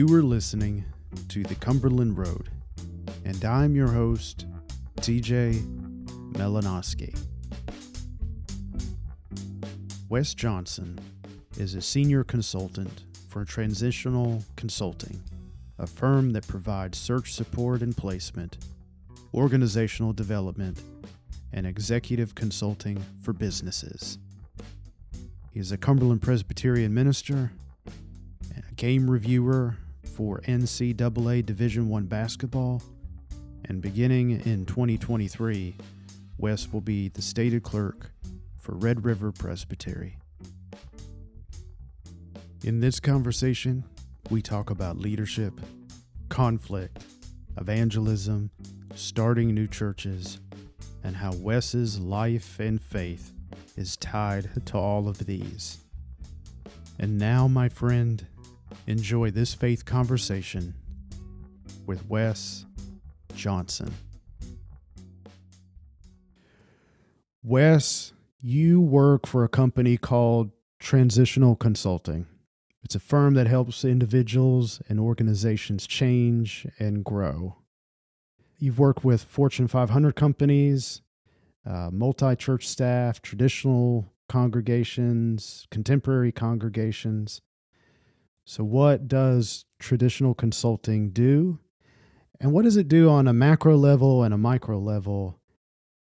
You are listening to the Cumberland Road, and I'm your host, TJ Melanowski. Wes Johnson is a senior consultant for Transitional Consulting, a firm that provides search support and placement, organizational development, and executive consulting for businesses. He is a Cumberland Presbyterian minister, a game reviewer for NCAA Division One basketball, and beginning in 2023, Wes will be the stated clerk for Red River Presbytery. In this conversation, we talk about leadership, conflict, evangelism, starting new churches, and how Wes's life and faith is tied to all of these. And now, my friend, enjoy this faith conversation with Wes Johnson. Wes, you work for a company called Transitional Consulting. It's a firm that helps individuals and organizations change and grow. You've worked with Fortune 500 companies, uh, multi church staff, traditional congregations, contemporary congregations. So, what does traditional consulting do? And what does it do on a macro level and a micro level?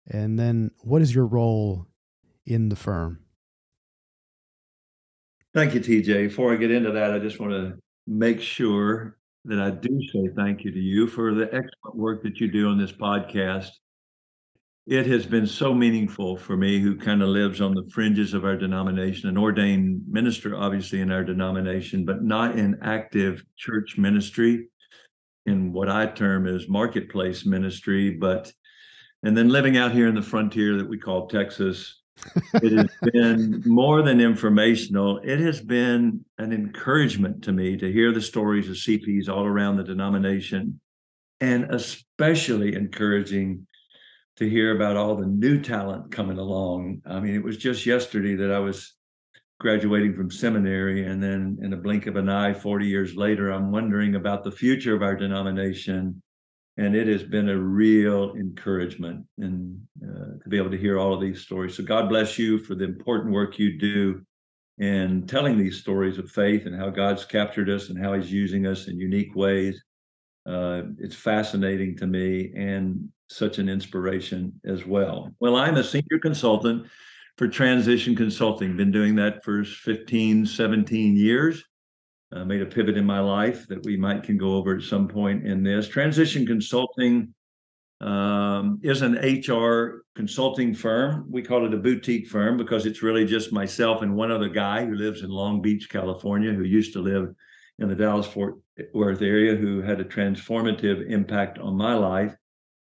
And then, what is your role in the firm? Thank you, TJ. Before I get into that, I just want to make sure that I do say thank you to you for the excellent work that you do on this podcast it has been so meaningful for me who kind of lives on the fringes of our denomination an ordained minister obviously in our denomination but not in active church ministry in what i term as marketplace ministry but and then living out here in the frontier that we call texas. It has been more than informational. It has been an encouragement to me to hear the stories of cps all around the denomination and especially encouraging to hear about all the new talent coming along. I mean, it was just yesterday that I was graduating from seminary, and then in a blink of an eye, 40 years later, I'm wondering about the future of our denomination. And it has been a real encouragement and uh, to be able to hear all of these stories. So God bless you for the important work you do in telling these stories of faith and how God's captured us and how He's using us in unique ways. Uh, it's fascinating to me and such an inspiration as well. Well, I'm a senior consultant for transition consulting, been doing that for 15, 17 years. Uh, made a pivot in my life that we might can go over at some point in this. Transition consulting um, is an HR consulting firm. We call it a boutique firm because it's really just myself and one other guy who lives in Long Beach, California, who used to live in the Dallas Fort Worth area, who had a transformative impact on my life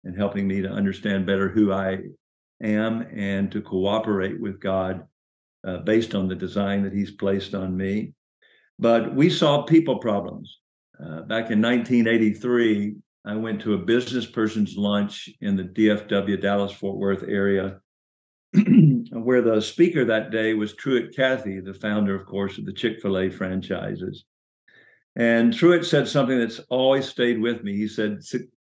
and helping me to understand better who I am and to cooperate with God uh, based on the design that He's placed on me. But we solve people problems. Uh, back in 1983, I went to a business person's lunch in the DFW, Dallas Fort Worth area, where the speaker that day was Truett Cathy, the founder, of course, of the Chick fil A franchises. And Truett said something that's always stayed with me. He said,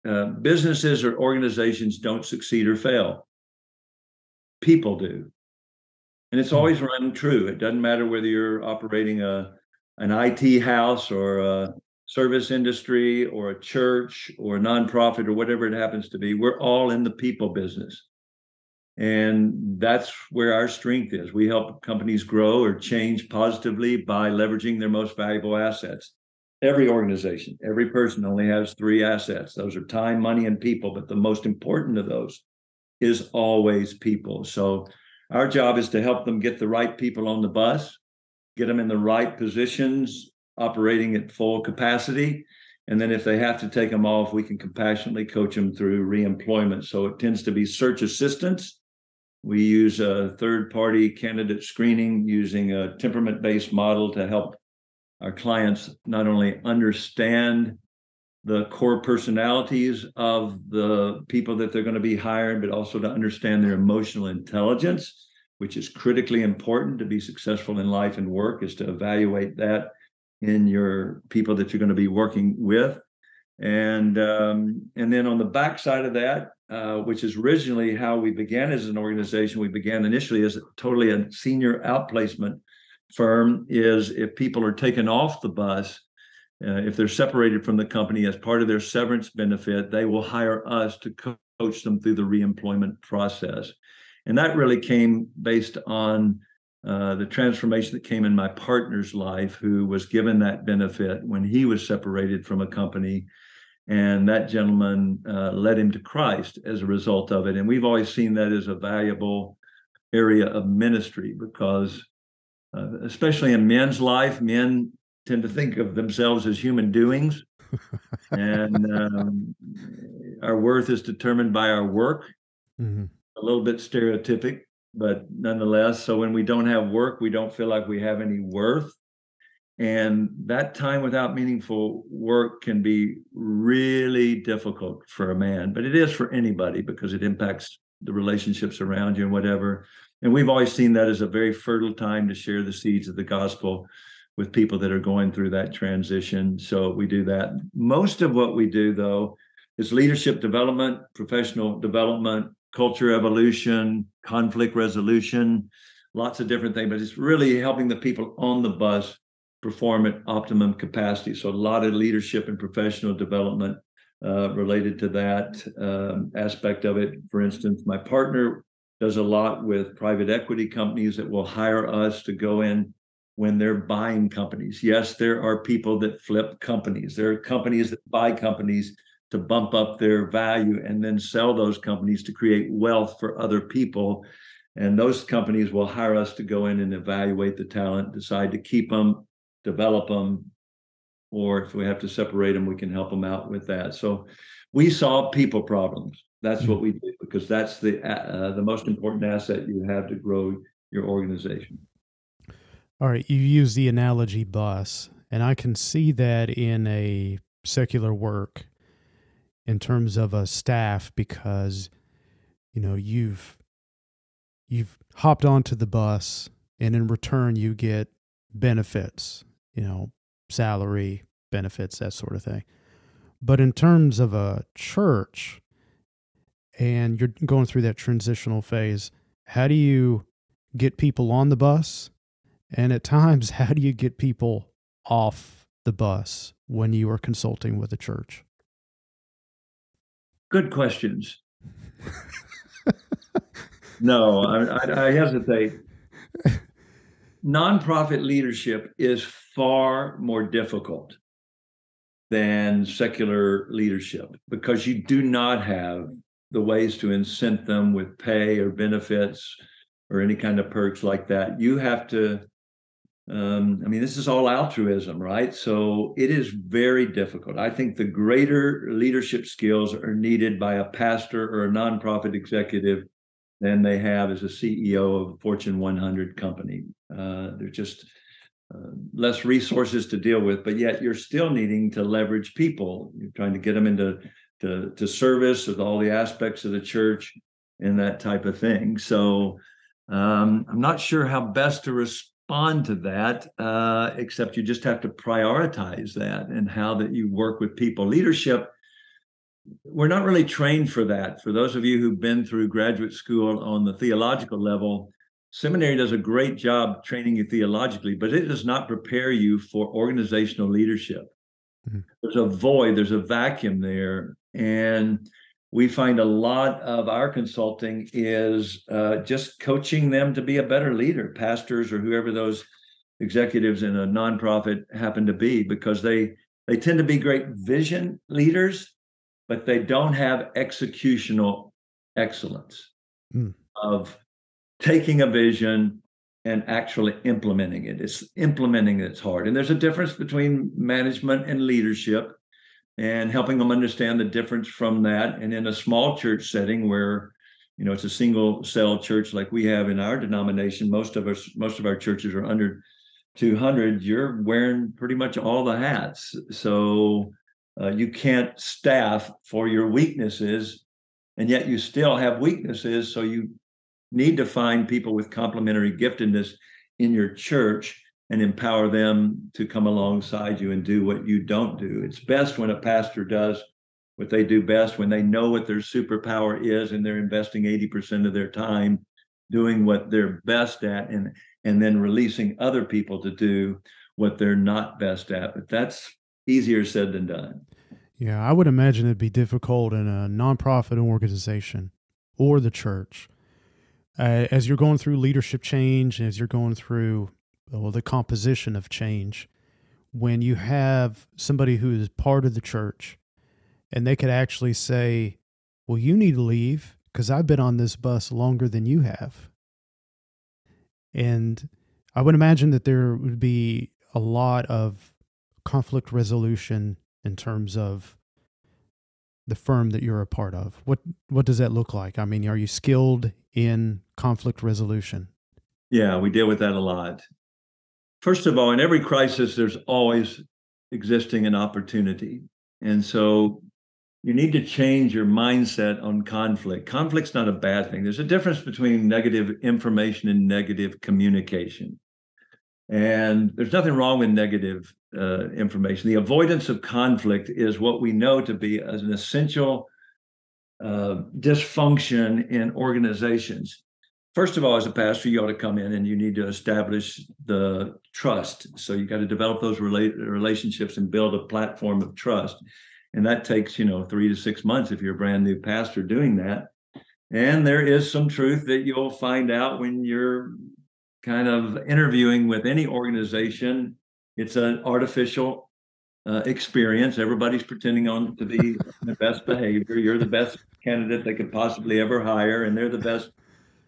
uh, businesses or organizations don't succeed or fail. People do. And it's hmm. always run true. It doesn't matter whether you're operating a an IT house or a service industry or a church or a nonprofit or whatever it happens to be. We're all in the people business. And that's where our strength is. We help companies grow or change positively by leveraging their most valuable assets every organization, every person only has three assets. Those are time, money, and people. But the most important of those is always people. So our job is to help them get the right people on the bus, get them in the right positions, operating at full capacity. And then if they have to take them off, we can compassionately coach them through reemployment. So it tends to be search assistance. We use a third party candidate screening using a temperament based model to help our clients not only understand the core personalities of the people that they're going to be hiring, but also to understand their emotional intelligence, which is critically important to be successful in life and work, is to evaluate that in your people that you're going to be working with. And um, and then on the backside of that, uh, which is originally how we began as an organization, we began initially as totally a senior outplacement firm. Is if people are taken off the bus, uh, if they're separated from the company as part of their severance benefit, they will hire us to coach them through the reemployment process. And that really came based on uh, the transformation that came in my partner's life, who was given that benefit when he was separated from a company. And that gentleman uh, led him to Christ as a result of it. And we've always seen that as a valuable area of ministry because, uh, especially in men's life, men tend to think of themselves as human doings. and um, our worth is determined by our work. Mm-hmm. A little bit stereotypic, but nonetheless, so when we don't have work, we don't feel like we have any worth. And that time without meaningful work can be really difficult for a man, but it is for anybody because it impacts the relationships around you and whatever. And we've always seen that as a very fertile time to share the seeds of the gospel with people that are going through that transition. So we do that. Most of what we do, though, is leadership development, professional development, culture evolution, conflict resolution, lots of different things, but it's really helping the people on the bus perform at optimum capacity. So a lot of leadership and professional development uh, related to that um, aspect of it. For instance, my partner does a lot with private equity companies that will hire us to go in when they're buying companies. Yes, there are people that flip companies. There are companies that buy companies to bump up their value and then sell those companies to create wealth for other people. And those companies will hire us to go in and evaluate the talent, decide to keep them, develop them, or if we have to separate them, we can help them out with that. So we solve people problems. That's what we do because that's the uh, the most important asset you have to grow your organization. All right, you use the analogy bus, and I can see that in a secular work in terms of a staff because you know you've you've hopped onto the bus and in return you get benefits you know salary benefits that sort of thing but in terms of a church and you're going through that transitional phase how do you get people on the bus and at times how do you get people off the bus when you are consulting with a church Good questions. no, I, I, hesitate. Nonprofit leadership is far more difficult than secular leadership because you do not have the ways to incent them with pay or benefits or any kind of perks like that. You have to um, I mean, this is all altruism, right? So it is very difficult. I think the greater leadership skills are needed by a pastor or a nonprofit executive than they have as a CEO of a Fortune 100 company. Uh, they're just uh, less resources to deal with, but yet you're still needing to leverage people. You're trying to get them into to, to service with all the aspects of the church and that type of thing. So um, I'm not sure how best to respond to that, uh, except you just have to prioritize that and how that you work with people. Leadership, we're not really trained for that. For those of you who've been through graduate school on the theological level, seminary does a great job training you theologically, but it does not prepare you for organizational leadership. Mm-hmm. There's a void, there's a vacuum there. And we find a lot of our consulting is uh, just coaching them to be a better leader, pastors or whoever those executives in a nonprofit happen to be, because they they tend to be great vision leaders, but they don't have executional excellence mm. of taking a vision and actually implementing it. It's implementing it's hard, and there's a difference between management and leadership and helping them understand the difference from that. And in a small church setting where you know it's a single cell church like we have in our denomination, most of us, most of our churches are under 200. You're wearing pretty much all the hats, so uh, you can't staff for your weaknesses, and yet you still have weaknesses. So you need to find people with complementary giftedness in your church and empower them to come alongside you and do what you don't do. It's best when a pastor does what they do best, when they know what their superpower is and they're investing 80% of their time doing what they're best at and and then releasing other people to do what they're not best at. But that's easier said than done. Yeah, I would imagine it'd be difficult in a nonprofit organization or the church. Uh, as you're going through leadership change, as you're going through well, the composition of change, when you have somebody who is part of the church and they could actually say, Well, you need to leave because I've been on this bus longer than you have. And I would imagine that there would be a lot of conflict resolution in terms of the firm that you're a part of. What what does that look like? I mean, are you skilled in conflict resolution? Yeah, we deal with that a lot. First of all, in every crisis there's always existing an opportunity. And so you need to change your mindset on conflict. Conflict's not a bad thing. There's a difference between negative information and negative communication. And there's nothing wrong with negative uh, information. The avoidance of conflict is what we know to be an essential uh, dysfunction in organizations. First of all, as a pastor, you ought to come in and you need to establish the trust. So you got to develop those rela- relationships and build a platform of trust. And that takes, you know, three to six months if you're a brand new pastor doing that. And there is some truth that you'll find out when you're kind of interviewing with any organization. It's an artificial uh, experience. Everybody's pretending on to be the best behavior. You're the best candidate they could possibly ever hire, and they're the best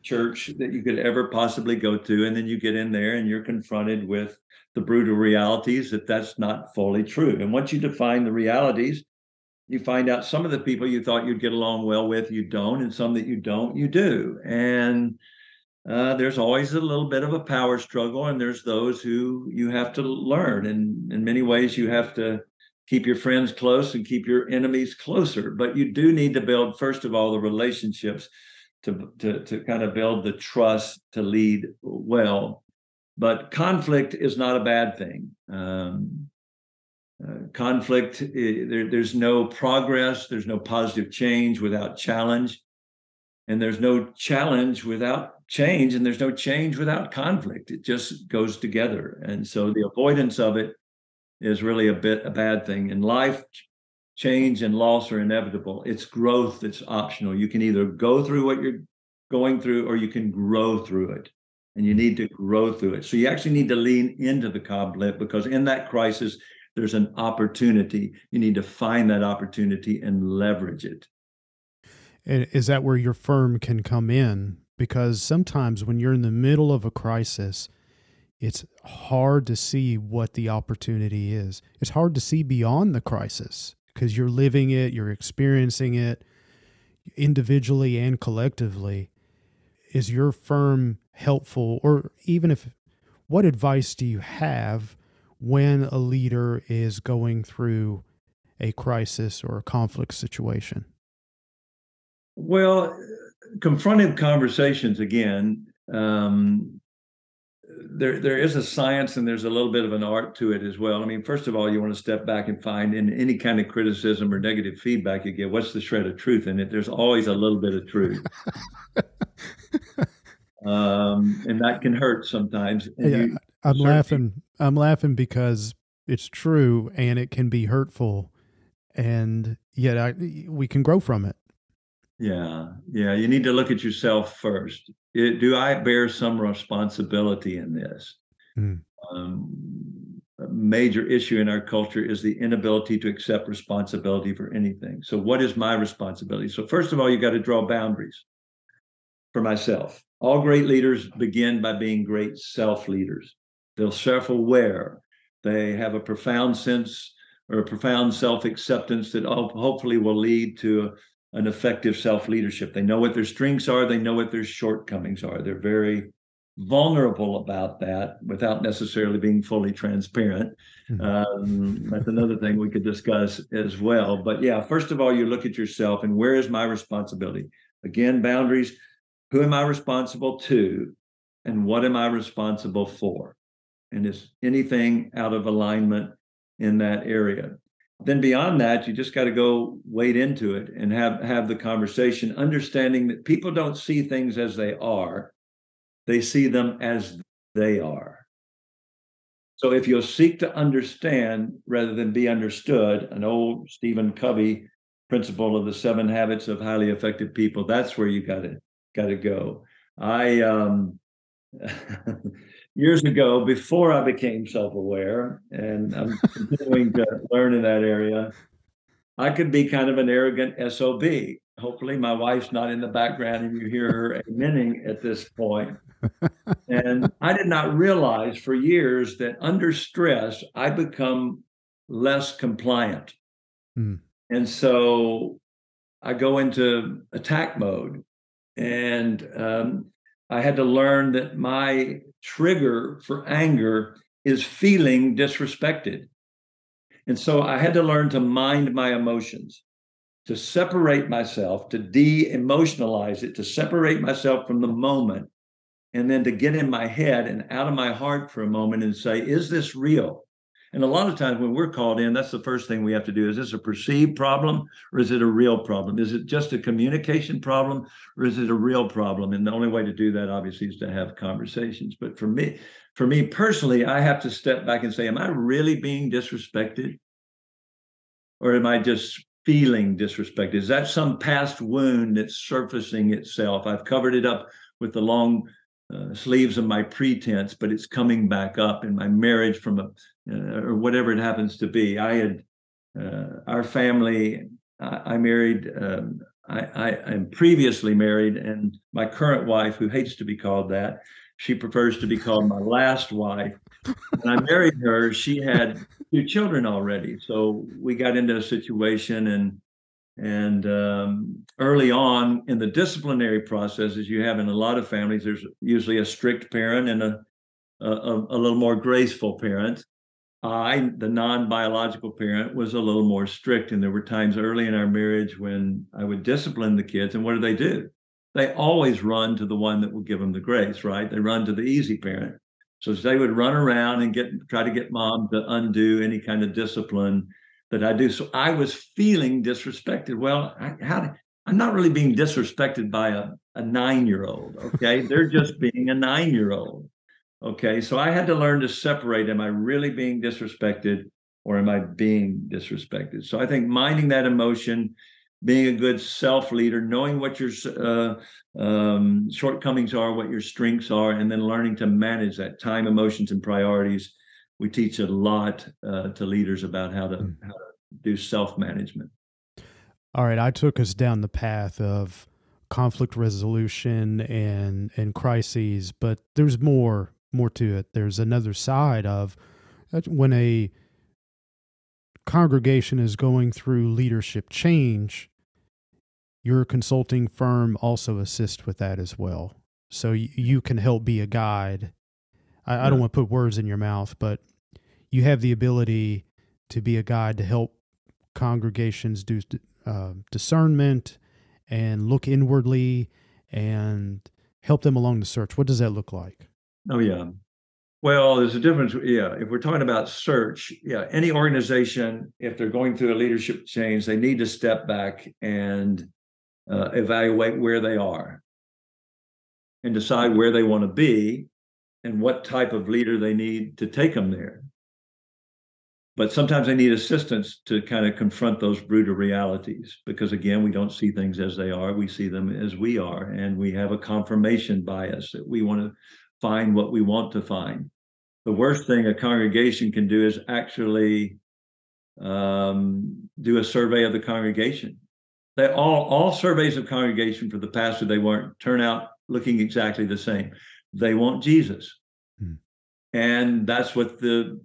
church that you could ever possibly go to. And then you get in there and you're confronted with the brutal realities that that's not fully true. And once you define the realities, you find out some of the people you thought you'd get along well with, you don't, and some that you don't, you do. And uh, there's always a little bit of a power struggle, and there's those who you have to learn. And in many ways, you have to keep your friends close and keep your enemies closer. But you do need to build, first of all, the relationships to, to, to kind of build the trust to lead well. But conflict is not a bad thing. Um, uh, conflict, there, there's no progress, there's no positive change without challenge. And there's no challenge without change, and there's no change without conflict. It just goes together. And so the avoidance of it is really a bit a bad thing. In life, change and loss are inevitable. It's growth that's optional. You can either go through what you're going through or you can grow through it. And you need to grow through it. So you actually need to lean into the conflict because in that crisis, there's an opportunity. You need to find that opportunity and leverage it. And is that where your firm can come in? Because sometimes when you're in the middle of a crisis, it's hard to see what the opportunity is. It's hard to see beyond the crisis because you're living it, you're experiencing it individually and collectively. Is your firm helpful? Or even if, what advice do you have when a leader is going through a crisis or a conflict situation? Well, confrontive conversations again. Um, there, there is a science and there's a little bit of an art to it as well. I mean, first of all, you want to step back and find in any kind of criticism or negative feedback you get, what's the shred of truth in it? There's always a little bit of truth. um, and that can hurt sometimes. Yeah, you, I'm laughing. I'm laughing because it's true and it can be hurtful, and yet I, we can grow from it. Yeah, yeah. You need to look at yourself first. It, do I bear some responsibility in this? Mm. Um, a major issue in our culture is the inability to accept responsibility for anything. So, what is my responsibility? So, first of all, you got to draw boundaries for myself. All great leaders begin by being great self leaders. They're self aware. They have a profound sense or a profound self acceptance that hopefully will lead to an effective self leadership. They know what their strengths are, they know what their shortcomings are. They're very vulnerable about that without necessarily being fully transparent. Mm-hmm. Um, that's another thing we could discuss as well. But yeah, first of all, you look at yourself and where is my responsibility? Again, boundaries. Who am I responsible to? And what am I responsible for? and is anything out of alignment in that area. Then beyond that, you just got to go wade into it and have have the conversation, understanding that people don't see things as they are; they see them as they are. So if you'll seek to understand rather than be understood, an old Stephen Covey principle of the seven habits of highly effective people, that's where you got to got to go. I um, years ago, before I became self-aware, and I'm continuing to learn in that area, I could be kind of an arrogant SOB. Hopefully, my wife's not in the background and you hear her amening at this point. point and I did not realize for years that under stress, I become less compliant. Mm. And so I go into attack mode. And um, I had to learn that my trigger for anger is feeling disrespected. And so I had to learn to mind my emotions, to separate myself, to de emotionalize it, to separate myself from the moment and then to get in my head and out of my heart for a moment and say, is this real? And a lot of times when we're called in, that's the first thing we have to do. Is this a perceived problem or is it a real problem? Is it just a communication problem or is it a real problem? And the only way to do that, obviously, is to have conversations. But for me, for me personally, I have to step back and say, Am I really being disrespected? Or am I just feeling disrespected? Is that some past wound that's surfacing itself? I've covered it up with the long uh, sleeves of my pretense, but it's coming back up in my marriage from a uh, or whatever it happens to be. I had uh, our family. I, I married. Um, I, I am previously married, and my current wife, who hates to be called that, she prefers to be called my last wife. When I married her, she had two children already, so we got into a situation and and um, early on in the disciplinary processes you have in a lot of families, there's usually a strict parent and a, a, a little more graceful parent. I, the non biological parent, was a little more strict. And there were times early in our marriage when I would discipline the kids. And what do they do? They always run to the one that will give them the grace, right? They run to the easy parent. So they would run around and get try to get mom to undo any kind of discipline that I do. So I was feeling disrespected. Well, I, how, I'm not really being disrespected by a, a nine year old. Okay. They're just being a nine year old. Okay. So I had to learn to separate am I really being disrespected or am I being disrespected? So I think minding that emotion, being a good self leader, knowing what your uh, um, shortcomings are, what your strengths are, and then learning to manage that time, emotions, and priorities we teach a lot uh, to leaders about how to mm. how to do self management. All right, I took us down the path of conflict resolution and and crises, but there's more more to it. There's another side of when a congregation is going through leadership change, your consulting firm also assists with that as well. So you can help be a guide. I, I don't want to put words in your mouth, but you have the ability to be a guide to help congregations do uh, discernment and look inwardly and help them along the search. What does that look like? Oh, yeah. Well, there's a difference. Yeah. If we're talking about search, yeah, any organization, if they're going through a leadership change, they need to step back and uh, evaluate where they are and decide where they want to be and what type of leader they need to take them there but sometimes they need assistance to kind of confront those brutal realities because again we don't see things as they are we see them as we are and we have a confirmation bias that we want to find what we want to find. The worst thing a congregation can do is actually um, do a survey of the congregation. They all all surveys of congregation for the pastor they weren't turn out looking exactly the same. They want jesus. Hmm. and that's what the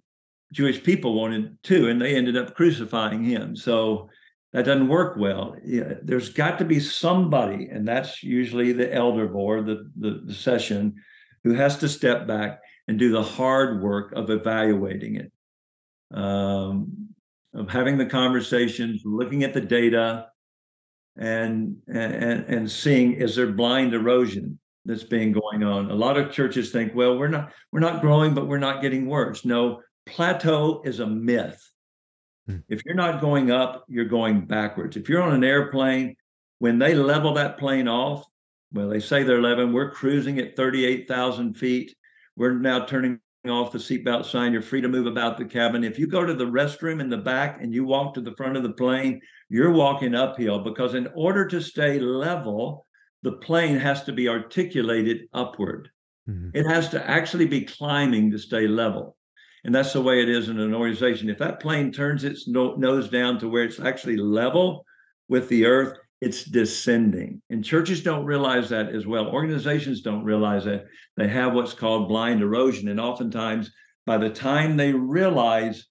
Jewish people wanted too, and they ended up crucifying him. So that doesn't work well. Yeah, there's got to be somebody, and that's usually the elder board, the, the, the session, who has to step back and do the hard work of evaluating it, um, of having the conversations, looking at the data, and and and seeing is there blind erosion that's being going on. A lot of churches think, well, we're not we're not growing, but we're not getting worse. No, plateau is a myth. Hmm. If you're not going up, you're going backwards. If you're on an airplane, when they level that plane off, well, they say they're 11. We're cruising at 38,000 feet. We're now turning off the seatbelt sign. You're free to move about the cabin. If you go to the restroom in the back and you walk to the front of the plane, you're walking uphill because in order to stay level, the plane has to be articulated upward. Mm-hmm. It has to actually be climbing to stay level. And that's the way it is in an organization. If that plane turns its no- nose down to where it's actually level with the earth, it's descending. And churches don't realize that as well. Organizations don't realize that. They have what's called blind erosion. And oftentimes, by the time they realize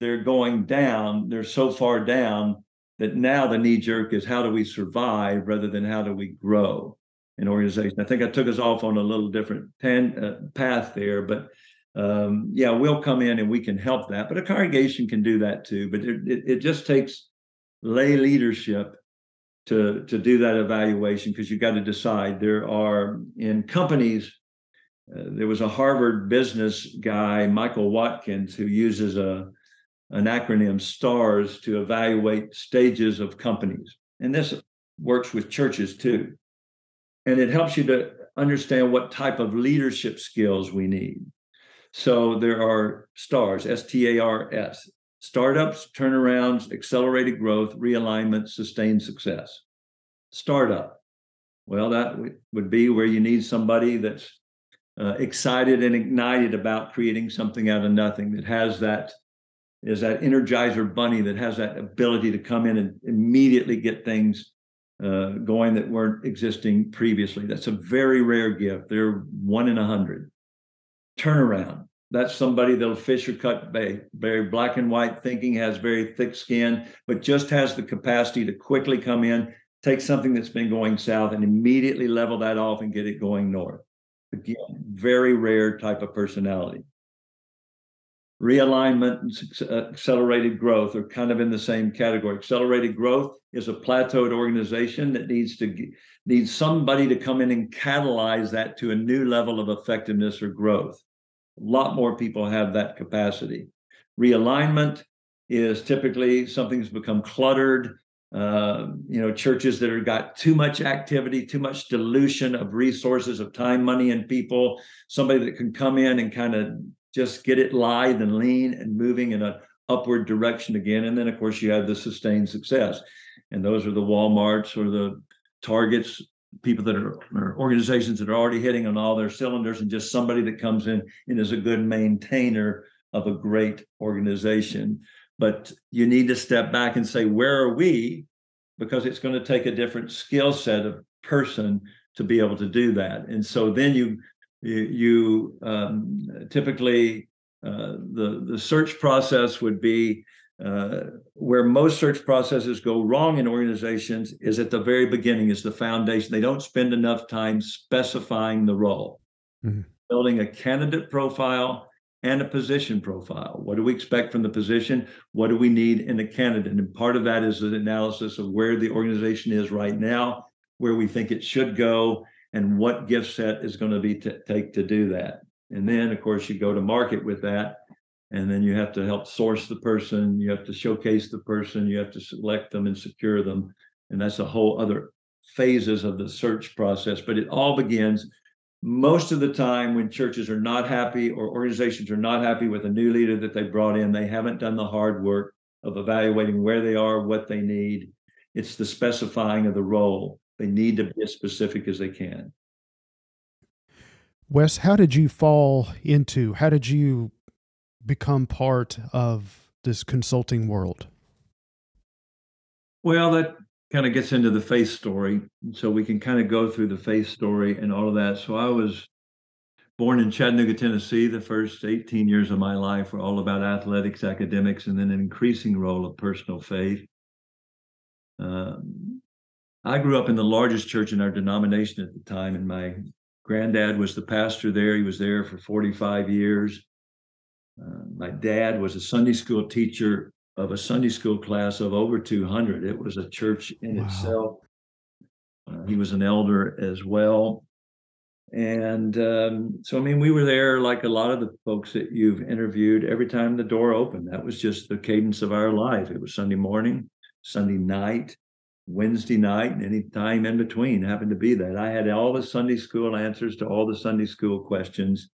they're going down, they're so far down that now the knee jerk is how do we survive rather than how do we grow an organization. I think I took us off on a little different pan, uh, path there, but um, yeah, we'll come in and we can help that. But a congregation can do that too. But it, it, it just takes lay leadership to to do that evaluation because you've got to decide. There are in companies. Uh, there was a Harvard business guy, Michael Watkins, who uses a an acronym STARS to evaluate stages of companies, and this works with churches too. And it helps you to understand what type of leadership skills we need. So there are STARS, S T A R S, Startups, turnarounds, accelerated growth, realignment, sustained success. Startup. Well, that would be where you need somebody that's uh, excited and ignited about creating something out of nothing that has that is that energizer bunny that has that ability to come in and immediately get things uh, going that weren't existing previously. That's a very rare gift. They're one in a hundred. Turnaround that's somebody that'll fish or cut bait, very black and white thinking, has very thick skin, but just has the capacity to quickly come in, take something that's been going south and immediately level that off and get it going north. Again, very rare type of personality. Realignment and uh, accelerated growth are kind of in the same category. Accelerated growth is a plateaued organization that needs to needs somebody to come in and catalyze that to a new level of effectiveness or growth. A lot more people have that capacity. Realignment is typically something that's become cluttered. Uh, you know, churches that have got too much activity, too much dilution of resources, of time, money, and people. Somebody that can come in and kind of just get it lithe and lean and moving in an upward direction again. And then, of course, you have the sustained success, and those are the WalMarts or the Targets people that are or organizations that are already hitting on all their cylinders and just somebody that comes in and is a good maintainer of a great organization. But you need to step back and say where are we? Because it's going to take a different skill set of person to be able to do that. And so then you you, you um, typically uh, the the search process would be uh, where most search processes go wrong in organizations is at the very beginning is the foundation. They don't spend enough time specifying the role. Mm-hmm. building a candidate profile and a position profile. What do we expect from the position? What do we need in a candidate? And part of that is an analysis of where the organization is right now where we think it should go and what gift set is going to be take to do that. And then of course you go to market with that and then you have to help source the person you have to showcase the person you have to select them and secure them and that's a whole other phases of the search process. But it all begins most of the time when churches are not happy or organizations are not happy with a new leader that they brought in they haven't done the hard work of evaluating where they are what they need. It's the specifying of the role they need to be as specific as they can wes how did you fall into how did you become part of this consulting world? Well, that kind of gets into the faith story. So we can kind of go through the faith story and all of that. So I was born in Chattanooga, Tennessee. The first 18 years of my life were all about athletics, academics, and then an increasing role of personal faith. Um, I grew up in the largest church in our denomination at the time, and my granddad was the pastor there. He was there for 45 years. Uh, my dad was a Sunday school teacher of a Sunday school class of over 200. It was a church in wow. itself. Uh, he was an elder as well. And um, so, I mean, we were there like a lot of the folks that you've interviewed every time the door opened. That was just the cadence of our life. It was Sunday morning, Sunday night, Wednesday night, and any time in between happened to be that. I had all the Sunday school answers to all the Sunday school questions.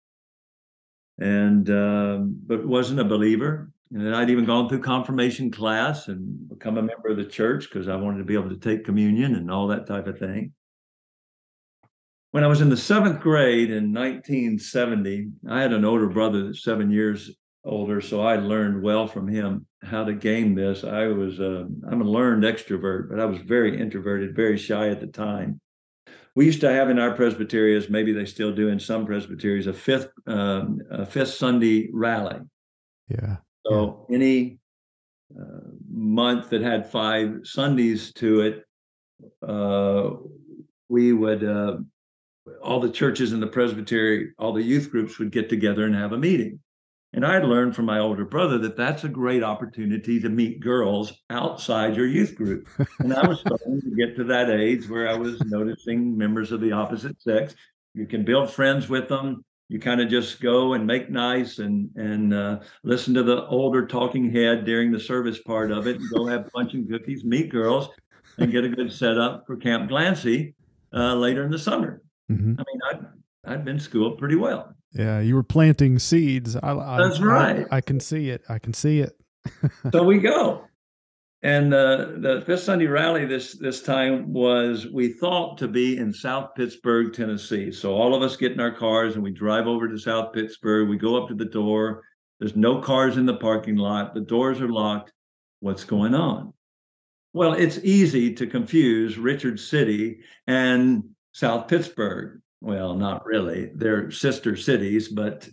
And, um, but wasn't a believer. And I'd even gone through confirmation class and become a member of the church because I wanted to be able to take communion and all that type of thing when I was in the seventh grade in 1970, I had an older brother that's seven years older, so I learned well from him how to game this. I was uh, I'm a learned extrovert, but I was very introverted, very shy at the time. We used to have in our presbyteries, maybe they still do in some presbyteries, a fifth um, a fifth Sunday rally. Yeah. So yeah. any uh, month that had five Sundays to it, uh, we would uh, all the churches in the presbytery, all the youth groups would get together and have a meeting. And I'd learned from my older brother that that's a great opportunity to meet girls outside your youth group. And I was starting to get to that age where I was noticing members of the opposite sex. You can build friends with them. You kind of just go and make nice and and uh, listen to the older talking head during the service part of it, and go have punch and cookies, meet girls, and get a good setup for Camp Glancy uh, later in the summer. Mm-hmm. I mean, I'd, I'd been schooled pretty well. Yeah, you were planting seeds. I, I, That's right. I, I, can see it. I can see it. so we go. And uh, the Fifth Sunday rally this this time was we thought to be in South Pittsburg, Tennessee. So all of us get in our cars and we drive over to South Pittsburg. We go up to the door. There's no cars in the parking lot. The doors are locked. What's going on? Well, it's easy to confuse Richard City and South Pittsburg. Well, not really. They're sister cities, but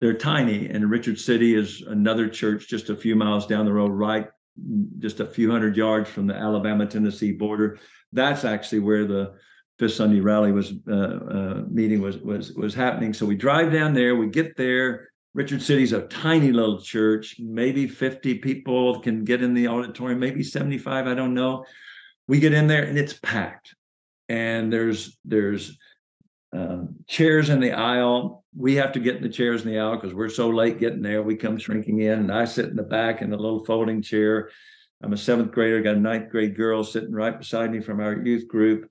they're tiny. And Richard City is another church just a few miles down the road, right just a few hundred yards from the Alabama Tennessee border. That's actually where the Fifth Sunday rally was uh, uh, meeting was was was happening. So we drive down there. We get there. Richard City's a tiny little church. Maybe 50 people can get in the auditorium. Maybe 75. I don't know. We get in there and it's packed and there's there's um, chairs in the aisle. We have to get in the chairs in the aisle because we're so late getting there. We come shrinking in, and I sit in the back in the little folding chair. I'm a seventh grader, got a ninth grade girl sitting right beside me from our youth group.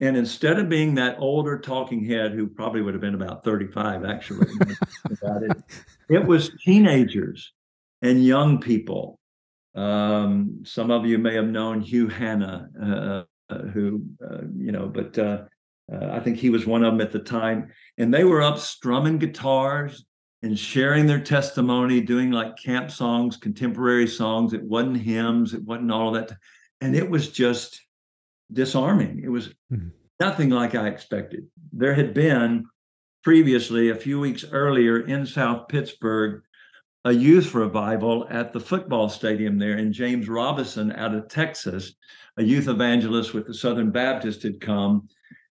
And instead of being that older talking head who probably would have been about 35, actually, about it, it was teenagers and young people. Um, some of you may have known Hugh Hanna, uh, uh, who uh, you know, but uh, I think he was one of them at the time, and they were up strumming guitars and sharing their testimony, doing like camp songs, contemporary songs. It wasn't hymns, it wasn't all of that, and it was just disarming. It was mm-hmm. nothing like I expected. There had been previously, a few weeks earlier in South Pittsburg, a youth revival at the football stadium there, and James Robison out of Texas a youth evangelist with the Southern Baptist had come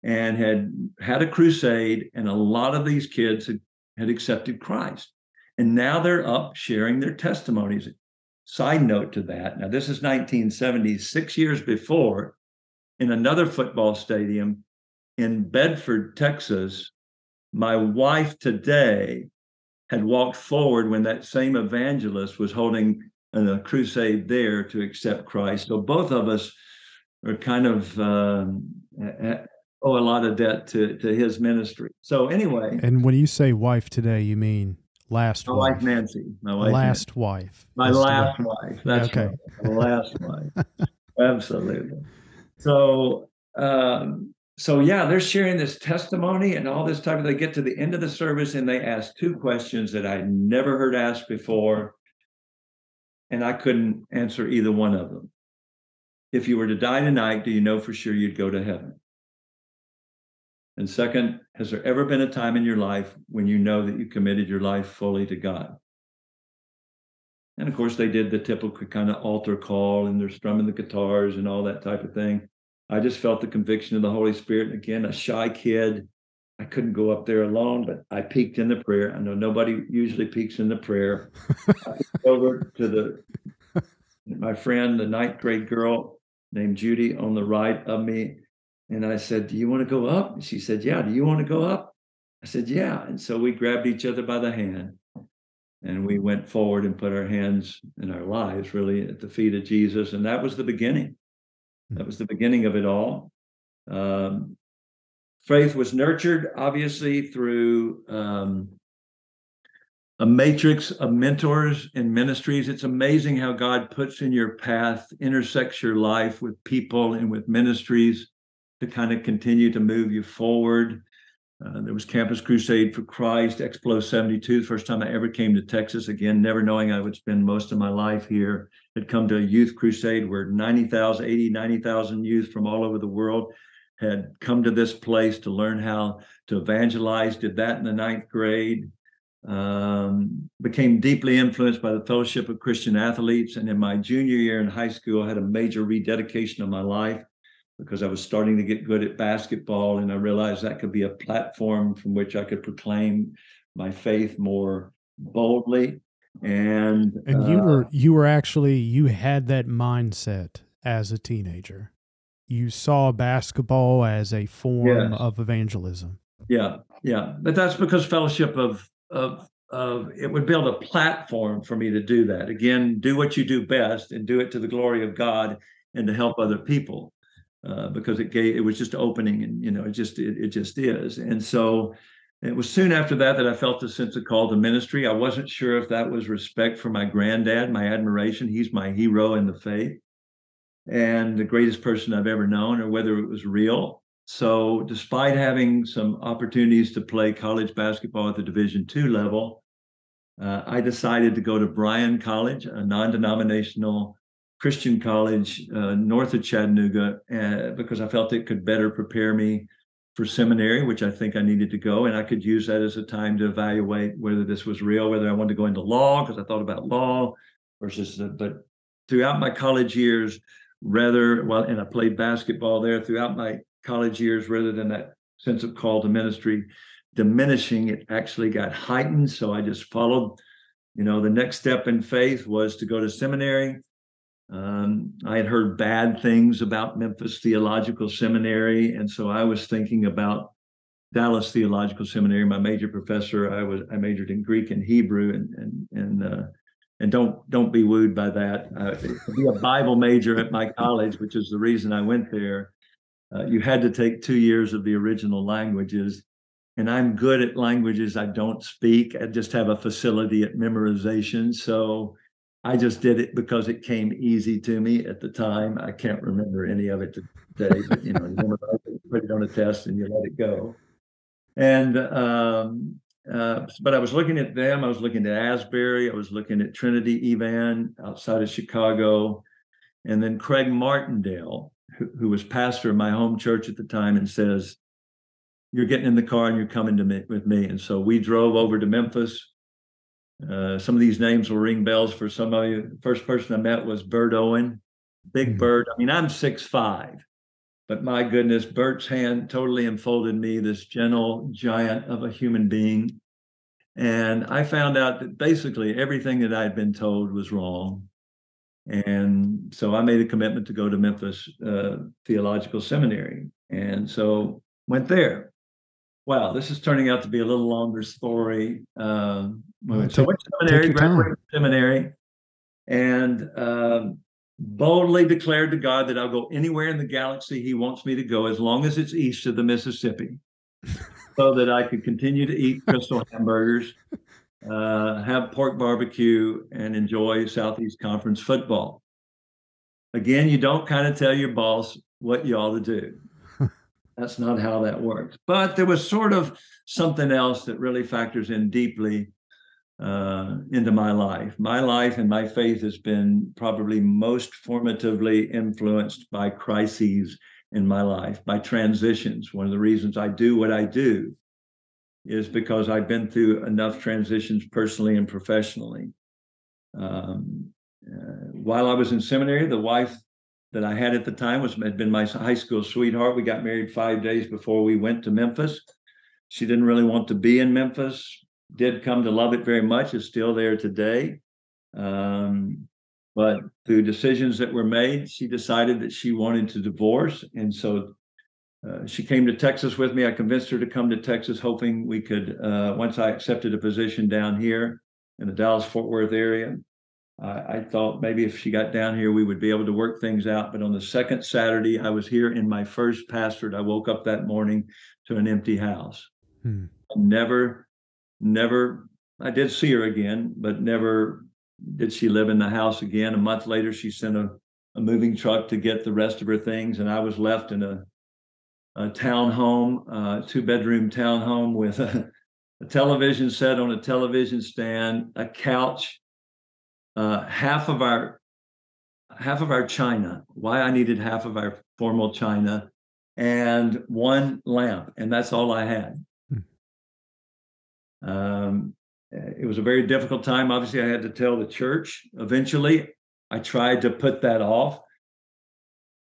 and had had a crusade, and a lot of these kids had, had accepted Christ. And now they're up sharing their testimonies. Side note to that now, this is 1970, six years before, in another football stadium in Bedford, Texas. My wife today had walked forward when that same evangelist was holding a crusade there to accept Christ. So both of us are kind of um, owe a lot of debt to to his ministry. So anyway, and when you say wife today, you mean last my wife, wife Nancy, my wife last Nancy. wife, my last wife. wife. That's okay. Right. My last wife. Absolutely. So. Um, so yeah, they're sharing this testimony and all this type of. They get to the end of the service and they ask two questions that I never heard asked before, and I couldn't answer either one of them if you were to die tonight, do you know for sure you'd go to heaven? And second, has there ever been a time in your life when you know that you committed your life fully to God? And of course, they did the typical kind of altar call and they're strumming the guitars and all that type of thing. I just felt the conviction of the Holy Spirit. And again, a shy kid, I couldn't go up there alone, but I peeked in the prayer. I know nobody usually peeks in the prayer. I over to the my friend, the ninth grade girl, named Judy on the right of me. And I said, Do you want to go up? she said, Yeah. Do you want to go up? I said, Yeah. And so we grabbed each other by the hand and we went forward and put our hands and our lives really at the feet of Jesus. And that was the beginning. That was the beginning of it all. Um, faith was nurtured, obviously, through um, a matrix of mentors and ministries. It's amazing how God puts in your path, intersects your life with people and with ministries to kind of continue to move you forward. Uh, there was Campus Crusade for Christ, Explo 72, the first time I ever came to Texas, again, never knowing I would spend most of my life here. Had come to a youth crusade where 90,000, 80, 90,000 youth from all over the world had come to this place to learn how to evangelize, did that in the ninth grade. Um, became deeply influenced by the Fellowship of Christian Athletes. And in my junior year in high school, I had a major rededication of my life because I was starting to get good at basketball, and I realized that could be a platform from which I could proclaim my faith more boldly. And and you uh, were you were actually you had that mindset as a teenager. You saw basketball as a form yes. of evangelism. Yeah, yeah, but that's because fellowship of of of it would build a platform for me to do that. Again, do what you do best and do it to the glory of God and to help other people uh, because it gave it was just opening and you know it just it, it just is and so it was soon after that that I felt a sense of call to ministry. I wasn't sure if that was respect for my granddad, my admiration. He's my hero in the faith and the greatest person I've ever known, or whether it was real. So, despite having some opportunities to play college basketball at the Division two level, uh, I decided to go to Bryan College, a non-denominational Christian college uh, north of Chattanooga uh, because I felt it could better prepare me for seminary, which I think I needed to go. And I could use that as a time to evaluate whether this was real, whether I wanted to go into law because I thought about law versus, the, but throughout my college years, rather, well, and I played basketball there throughout my college years, rather than that sense of call to ministry diminishing, it actually got heightened. So I just followed, you know, the next step in faith was to go to seminary um, I had heard bad things about Memphis Theological Seminary, and so I was thinking about Dallas Theological Seminary. My major professor, I was I majored in Greek and Hebrew, and and and uh, and don't don't be wooed by that. Uh, to be a Bible major at my college, which is the reason I went there, uh, you had to take two years of the original languages. And I'm good at languages I don't speak. I just have a facility at memorization. So I just did it because it came easy to me at the time. I can't remember any of it today, but you know, you put it on a test and you let it go. And um, uh, but I was looking at them. I was looking at Asbury. I was looking at Trinity Evan outside of Chicago, and then Craig Martindale, who, who was pastor of my home church at the time, and says, "You're getting in the car and you're coming to me with me." And so we drove over to Memphis uh, some of these names will ring bells for some of you. First person I met was Bert Owen, Big mm-hmm. Bert. I mean, I'm six five, but my goodness, Bert's hand totally enfolded me, this gentle giant of a human being. And I found out that basically everything that I'd been told was wrong. And so I made a commitment to go to Memphis uh, Theological Seminary. And so went there. Wow, this is turning out to be a little longer story. Um, well, so went seminary, graduated seminary, and um, boldly declared to God that I'll go anywhere in the galaxy He wants me to go, as long as it's east of the Mississippi, so that I could continue to eat Krystal hamburgers, uh, have pork barbecue, and enjoy Southeast Conference football. Again, you don't kind of tell your boss what you ought to do. That's not how that works. But there was sort of something else that really factors in deeply uh, into my life. My life and my faith has been probably most formatively influenced by crises in my life, by transitions. One of the reasons I do what I do is because I've been through enough transitions personally and professionally. Um, uh, while I was in seminary, the wife that I had at the time was had been my high school sweetheart. We got married five days before we went to Memphis. She didn't really want to be in Memphis. Did come to love it very much. Is still there today. Um, but through decisions that were made, she decided that she wanted to divorce, and so uh, she came to Texas with me. I convinced her to come to Texas, hoping we could, uh, once I accepted a position down here in the Dallas Fort Worth area, I, I thought maybe if she got down here, we would be able to work things out. But on the second Saturday, I was here in my first pastorate. I woke up that morning to an empty house. Hmm. Never, never, I did see her again, but never did she live in the house again. A month later, she sent a, a moving truck to get the rest of her things, and I was left in a, a town home, uh, two bedroom town home with a, a television set on a television stand, a couch, uh, half of our half of our china. Why I needed half of our formal china, and one lamp, and that's all I had. Hmm. Um, it was a very difficult time. Obviously, I had to tell the church. Eventually, I tried to put that off.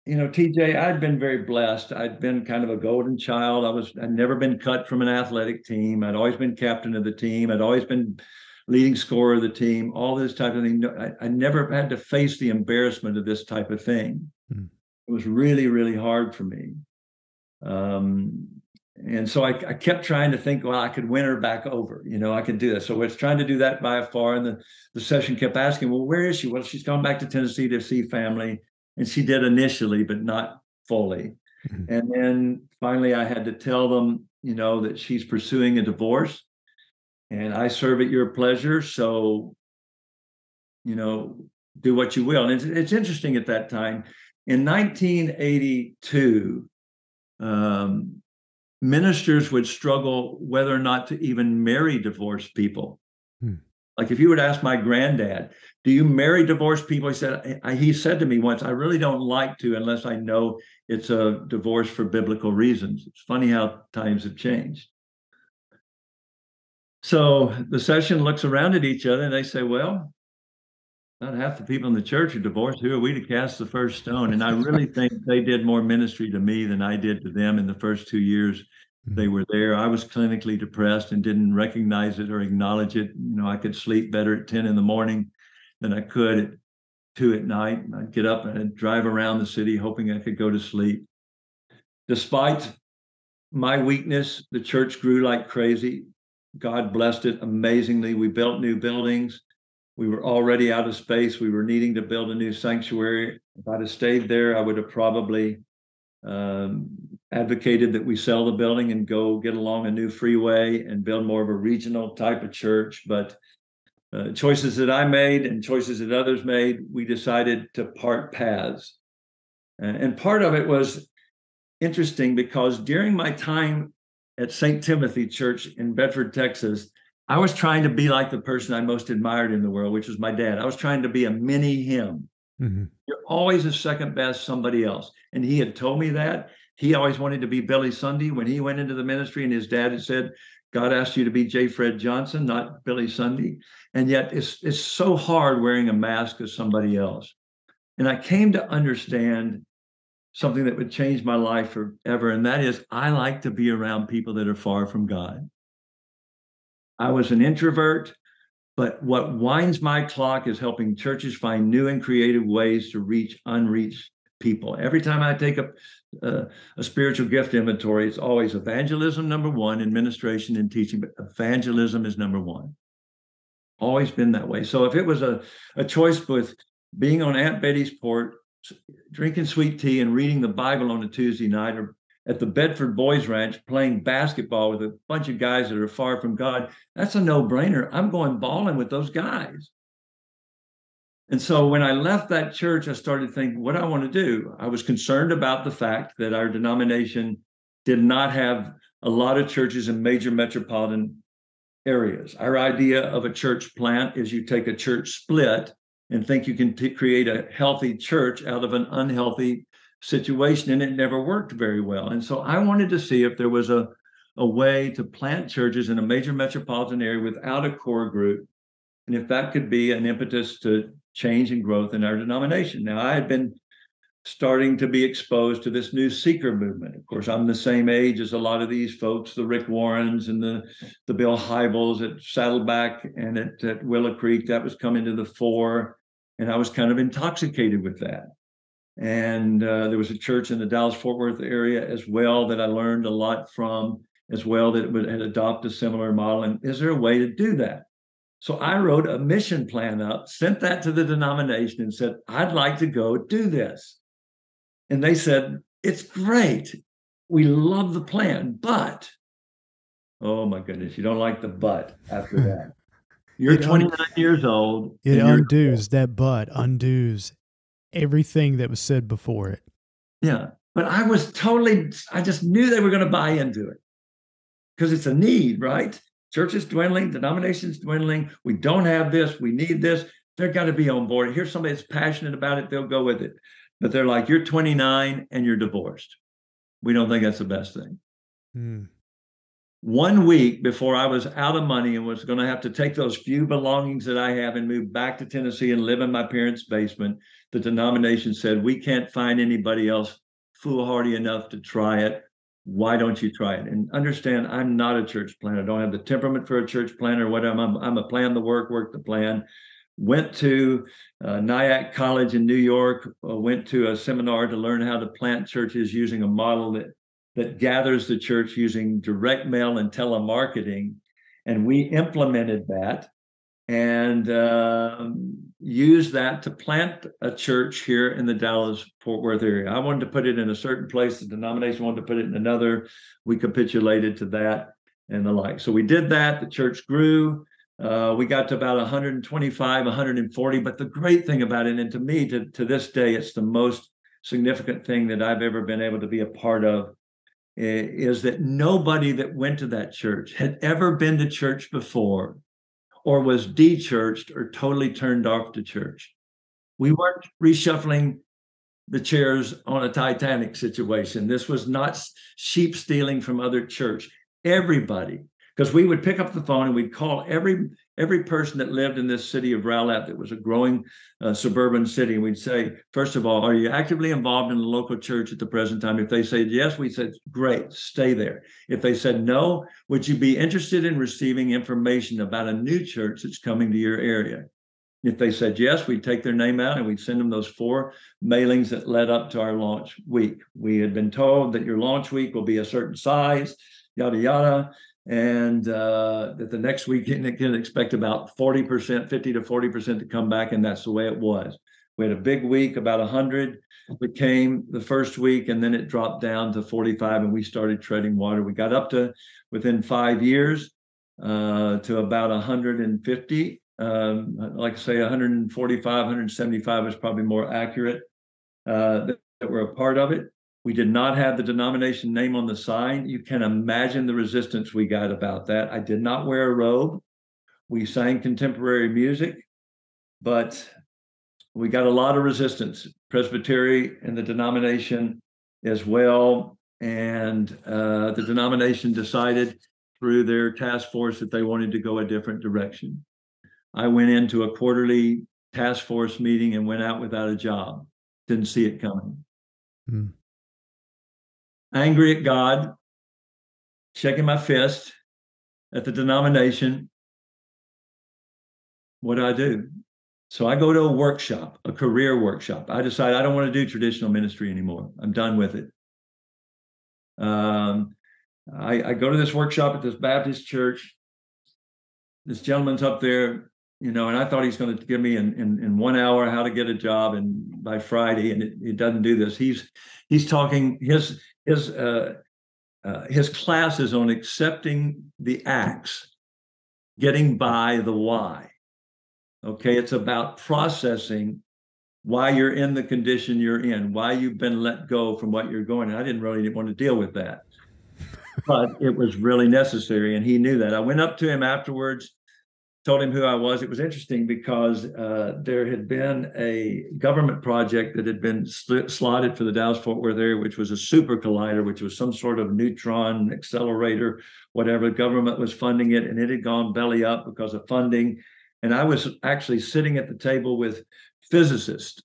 You know, TJ, I'd been very blessed. I'd been kind of a golden child. I was, I'd never been cut from an athletic team. I'd always been captain of the team. I'd always been leading scorer of the team, all this type of thing. I, I never had to face the embarrassment of this type of thing. Mm. It was really, really hard for me. Um, and so I, I, kept trying to think, well, I could win her back over. You know, I could do that. So I was trying to do that by far. And the, the session kept asking, well, where is she? Well, she's gone back to Tennessee to see family. And she did initially, but not fully. Mm-hmm. And then finally, I had to tell them, you know, that she's pursuing a divorce and I serve at your pleasure. So, you know, do what you will. And it's, it's interesting at that time. In 1982, um, ministers would struggle whether or not to even marry divorced people. Hmm. Like if you would ask my granddad, "Do you marry divorced people?" He said, I, "He said to me once, I really don't like to unless I know it's a divorce for biblical reasons." It's funny how times have changed. So the session looks around at each other and they say, Well, about half the people in the church are divorced. Who are we to cast the first stone? And I really think they did more ministry to me than I did to them in the first two years they mm-hmm. were there. I was clinically depressed and didn't recognize it or acknowledge it. You know, I could sleep better at 10 in the morning than I could at two at night. I'd get up and I'd drive around the city hoping I could go to sleep. Despite my weakness, the church grew like crazy. God blessed it amazingly. We built new buildings. We were already out of space. We were needing to build a new sanctuary. If I'd have stayed there, I would have probably um, advocated that we sell the building and go get along a new freeway and build more of a regional type of church. But uh, choices that I made and choices that others made, we decided to part paths. and part of it was interesting because during my time at St. Timothy Church in Bedford, Texas, I was trying to be like the person I most admired in the world, which was my dad. I was trying to be a mini him. Mm-hmm. You're always a second best somebody else. And he had told me that. He always wanted to be Billy Sunday when he went into the ministry, and his dad had said, God asked you to be J. Fred Johnson, not Billy Sunday. And yet it's it's so hard wearing a mask of somebody else. And I came to understand something that would change my life forever. And that is, I like to be around people that are far from God. I was an introvert, but what winds my clock is helping churches find new and creative ways to reach unreached people. Every time I take a, a, spiritual gift inventory, it's always evangelism number one, administration and teaching, but evangelism is number one. Always been that way. So if it was a, a choice with being on Aunt Betty's porch drinking sweet tea and reading the Bible on a Tuesday night or at the Bedford Boys Ranch playing basketball with a bunch of guys that are far from God, that's a no brainer. I'm going balling with those guys. And so when I left that church, I started thinking, what do I want to do? I was concerned about the fact that our denomination did not have a lot of churches in major metropolitan areas. Our idea of a church plant is you take a church split and think you can t- create a healthy church out of an unhealthy situation and it never worked very well. And so i wanted to see if there was a, a way to plant churches in a major metropolitan area without a core group and if that could be an impetus to change and growth in our denomination. Now i had been starting to be exposed to this new seeker movement. Of course i'm the same age as a lot of these folks the rick warrens and the the bill hybels at saddleback and at, at willow creek. That was coming to the fore and I was kind of intoxicated with that. And uh, there was a church in the Dallas Fort Worth area as well that I learned a lot from as well that would had adopted a similar model. And is there a way to do that? So I wrote a mission plan up, sent that to the denomination, and said, I'd like to go do this. And they said, It's great. We love the plan, but oh my goodness, you don't like the but after that. You're it 29 un- years old. It undoes that but undoes everything that was said before it. Yeah. But I was totally, I just knew they were going to buy into it because it's a need, right? Church is dwindling, denominations dwindling. We don't have this. We need this. They're got to be on board. Here's somebody that's passionate about it. They'll go with it. But they're like, you're 29 and you're divorced. We don't think that's the best thing. Hmm. One week before I was out of money and was going to have to take those few belongings that I have and move back to Tennessee and live in my parents' basement, the denomination said, We can't find anybody else foolhardy enough to try it why don't you try it? And understand, I'm not a church planner. I don't have the temperament for a church planner. What I'm, I'm, I'm a plan the work, work the plan. Went to uh, Nyack College in New York. Uh, went to a seminar to learn how to plant churches using a model that that gathers the church using direct mail and telemarketing, and we implemented that and uh, use that to plant a church here in the Dallas Fort Worth area. I wanted to put it in a certain place. The denomination wanted to put it in another. We capitulated to that and the like. So we did that. The church grew. Uh, we got to about 125, 140. But the great thing about it, and to me, to, to this day, it's the most significant thing that I've ever been able to be a part of Eh, is that nobody that went to that church had ever been to church before or was de-churched or totally turned off to church. We weren't reshuffling the chairs on a Titanic situation. This was not sheep stealing from other church. Everybody because we would pick up the phone and we'd call every every person that lived in this city of Rowlett that was a growing uh, suburban city. And we'd say, first of all, are you actively involved in the local church at the present time? If they said yes, we said, great, stay there. If they said no, would you be interested in receiving information about a new church that's coming to your area? If they said yes, we'd take their name out and we'd send them those four mailings that led up to our launch week. We had been told that your launch week will be a certain size, yada, yada and uh, that the next week you can expect about 40%, 50 to 40% to come back, and that's the way it was. We had a big week, about 100 that came the first week, and then it dropped down to 45, and we started treading water. We got up to within five years uh, to about 150. Um, like I say, 145, 175 is probably more accurate uh, that, that were a part of it. We did not have the denomination name on the sign. You can imagine the resistance we got about that. I did not wear a robe. We sang contemporary music, but we got a lot of resistance. Presbytery and the denomination as well. And uh, the denomination decided through their task force that they wanted to go a different direction. I went into a quarterly task force meeting and went out without a job. Didn't see it coming. Mm angry at God, shaking my fist at the denomination. What do I do? So I go to a workshop, a career workshop. I decide I don't want to do traditional ministry anymore. I'm done with it. Um, I, I go to this workshop at this Baptist church. This gentleman's up there, you know, and I thought he's going to give me in, in, in one hour how to get a job and by Friday, and it, it doesn't do this. He's he's talking his his uh, uh, his class is on accepting the acts, getting by the why. Okay, it's about processing why you're in the condition you're in, why you've been let go from what you're going. I didn't really want to deal with that, but it was really necessary, and he knew that. I went up to him afterwards told him who I was. It was interesting because uh, there had been a government project that had been sl- slotted for the Dallas Fort Worth area, which was a super collider, which was some sort of neutron accelerator, whatever. The government was funding it, and it had gone belly up because of funding. And I was actually sitting at the table with physicists.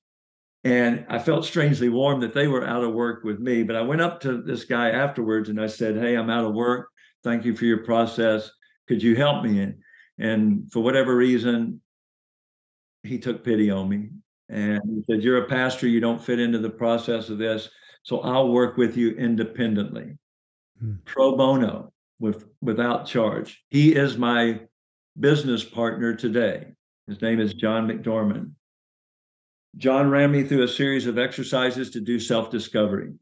And I felt strangely warm that they were out of work with me. But I went up to this guy afterwards and I said, Hey, I'm out of work. Thank you for your process. Could you help me? And and for whatever reason, he took pity on me And he said, You're a pastor, you don't fit into the process of this. So I'll work with you independently, hmm. pro bono, with without charge. He is my business partner today. His name is John McDorman. John ran me through a series of exercises to do self discovery,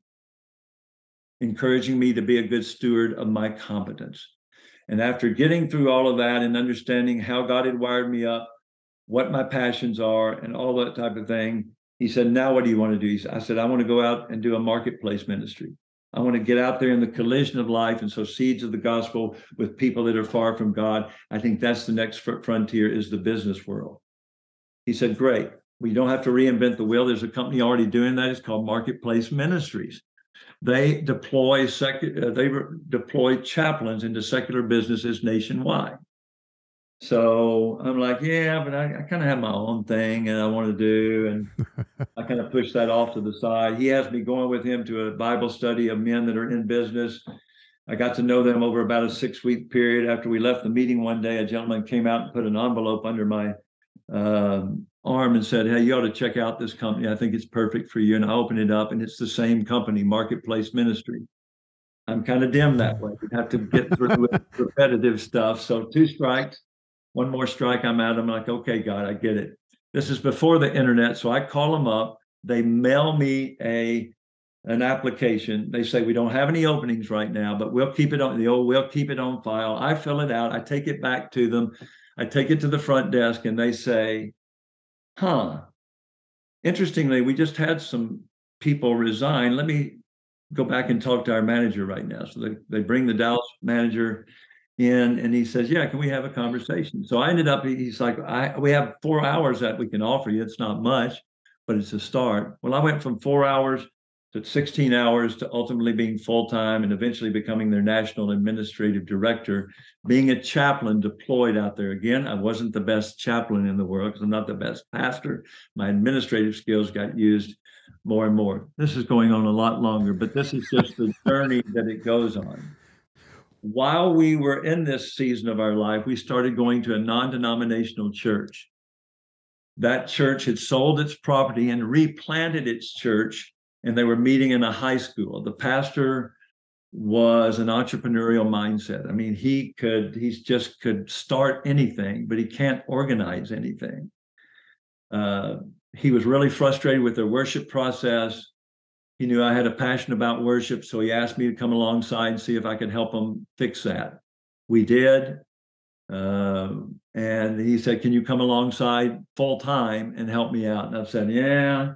encouraging me to be a good steward of my competence. And after getting through all of that and understanding how God had wired me up, what my passions are, and all that type of thing, he said, Now what do you want to do? I said, I want to go out and do a marketplace ministry. I want to get out there in the collision of life and sow seeds of the gospel with people that are far from God. I think that's the next frontier is the business world. He said, Great. We don't have to reinvent the wheel. There's a company already doing that. It's called Marketplace Ministries. They deploy sec- uh, they deploy chaplains into secular businesses nationwide. So I'm like, yeah, but I, I kind of have my own thing and I want to do, and I kind of push that off to the side. He has me going with him to a Bible study of men that are in business. I got to know them over about a six week period. After we left the meeting one day, a gentleman came out and put an envelope under my um, arm and said, Hey, you ought to check out this company. I think it's perfect for you. And I opened it up, and it's the same company, Marketplace Ministry. I'm kind of dim that way. You have to get through repetitive stuff. So, two strikes, one more strike, I'm out. I'm like, Okay, God, I get it. This is before the internet. So, I call them up. They mail me a an application. They say we don't have any openings right now, but we'll keep it on the old, we'll keep it on file. I fill it out, I take it back to them. I take it to the front desk and they say, huh, interestingly, we just had some people resign. Let me go back and talk to our manager right now. So they, they bring the Dallas manager in and he says, Yeah, can we have a conversation? So I ended up, he's like, I we have four hours that we can offer you. It's not much, but it's a start. Well, I went from four hours to 16 hours to ultimately being full time and eventually becoming their national administrative director, being a chaplain deployed out there. Again, I wasn't the best chaplain in the world because I'm not the best pastor. My administrative skills got used more and more. This is going on a lot longer, but this is just the journey that it goes on. While we were in this season of our life, we started going to a non denominational church. That church had sold its property and replanted its church and they were meeting in a high school. The pastor was an entrepreneurial mindset. I mean, he could, he just could start anything, but he can't organize anything. Uh, he was really frustrated with their worship process. He knew I had a passion about worship, so he asked me to come alongside and see if I could help him fix that. We did. Uh, and he said, Can you come alongside full time and help me out? And I said, Yeah,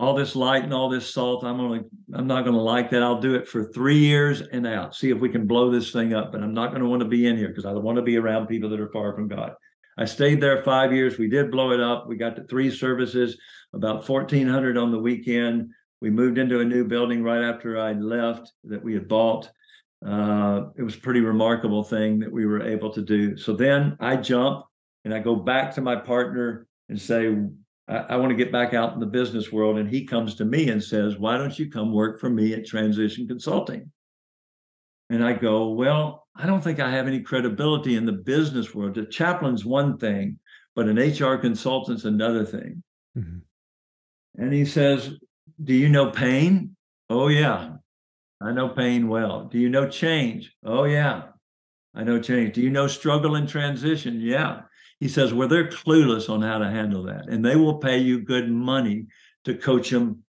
all this light and all this salt. I'm only I'm not going to like that. I'll do it for three years and out. See if we can blow this thing up. But I'm not going to want to be in here because I don't want to be around people that are far from God. I stayed there five years. We did blow it up. We got to three services, about 1,400 on the weekend. We moved into a new building right after I left that we had bought. Uh, it was a pretty remarkable thing that we were able to do. So then I jump and I go back to my partner and say, I, I want to get back out in the business world. And he comes to me and says, Why don't you come work for me at Transition Consulting? And I go, Well, I don't think I have any credibility in the business world. The chaplain's one thing, but an HR consultant's another thing. Mm-hmm. And he says, Do you know pain? Oh, yeah. I know pain well. Do you know change? Oh, yeah. I know change. Do you know struggle and transition? Yeah. He says, well, they're clueless on how to handle that, and they will pay you good money to coach them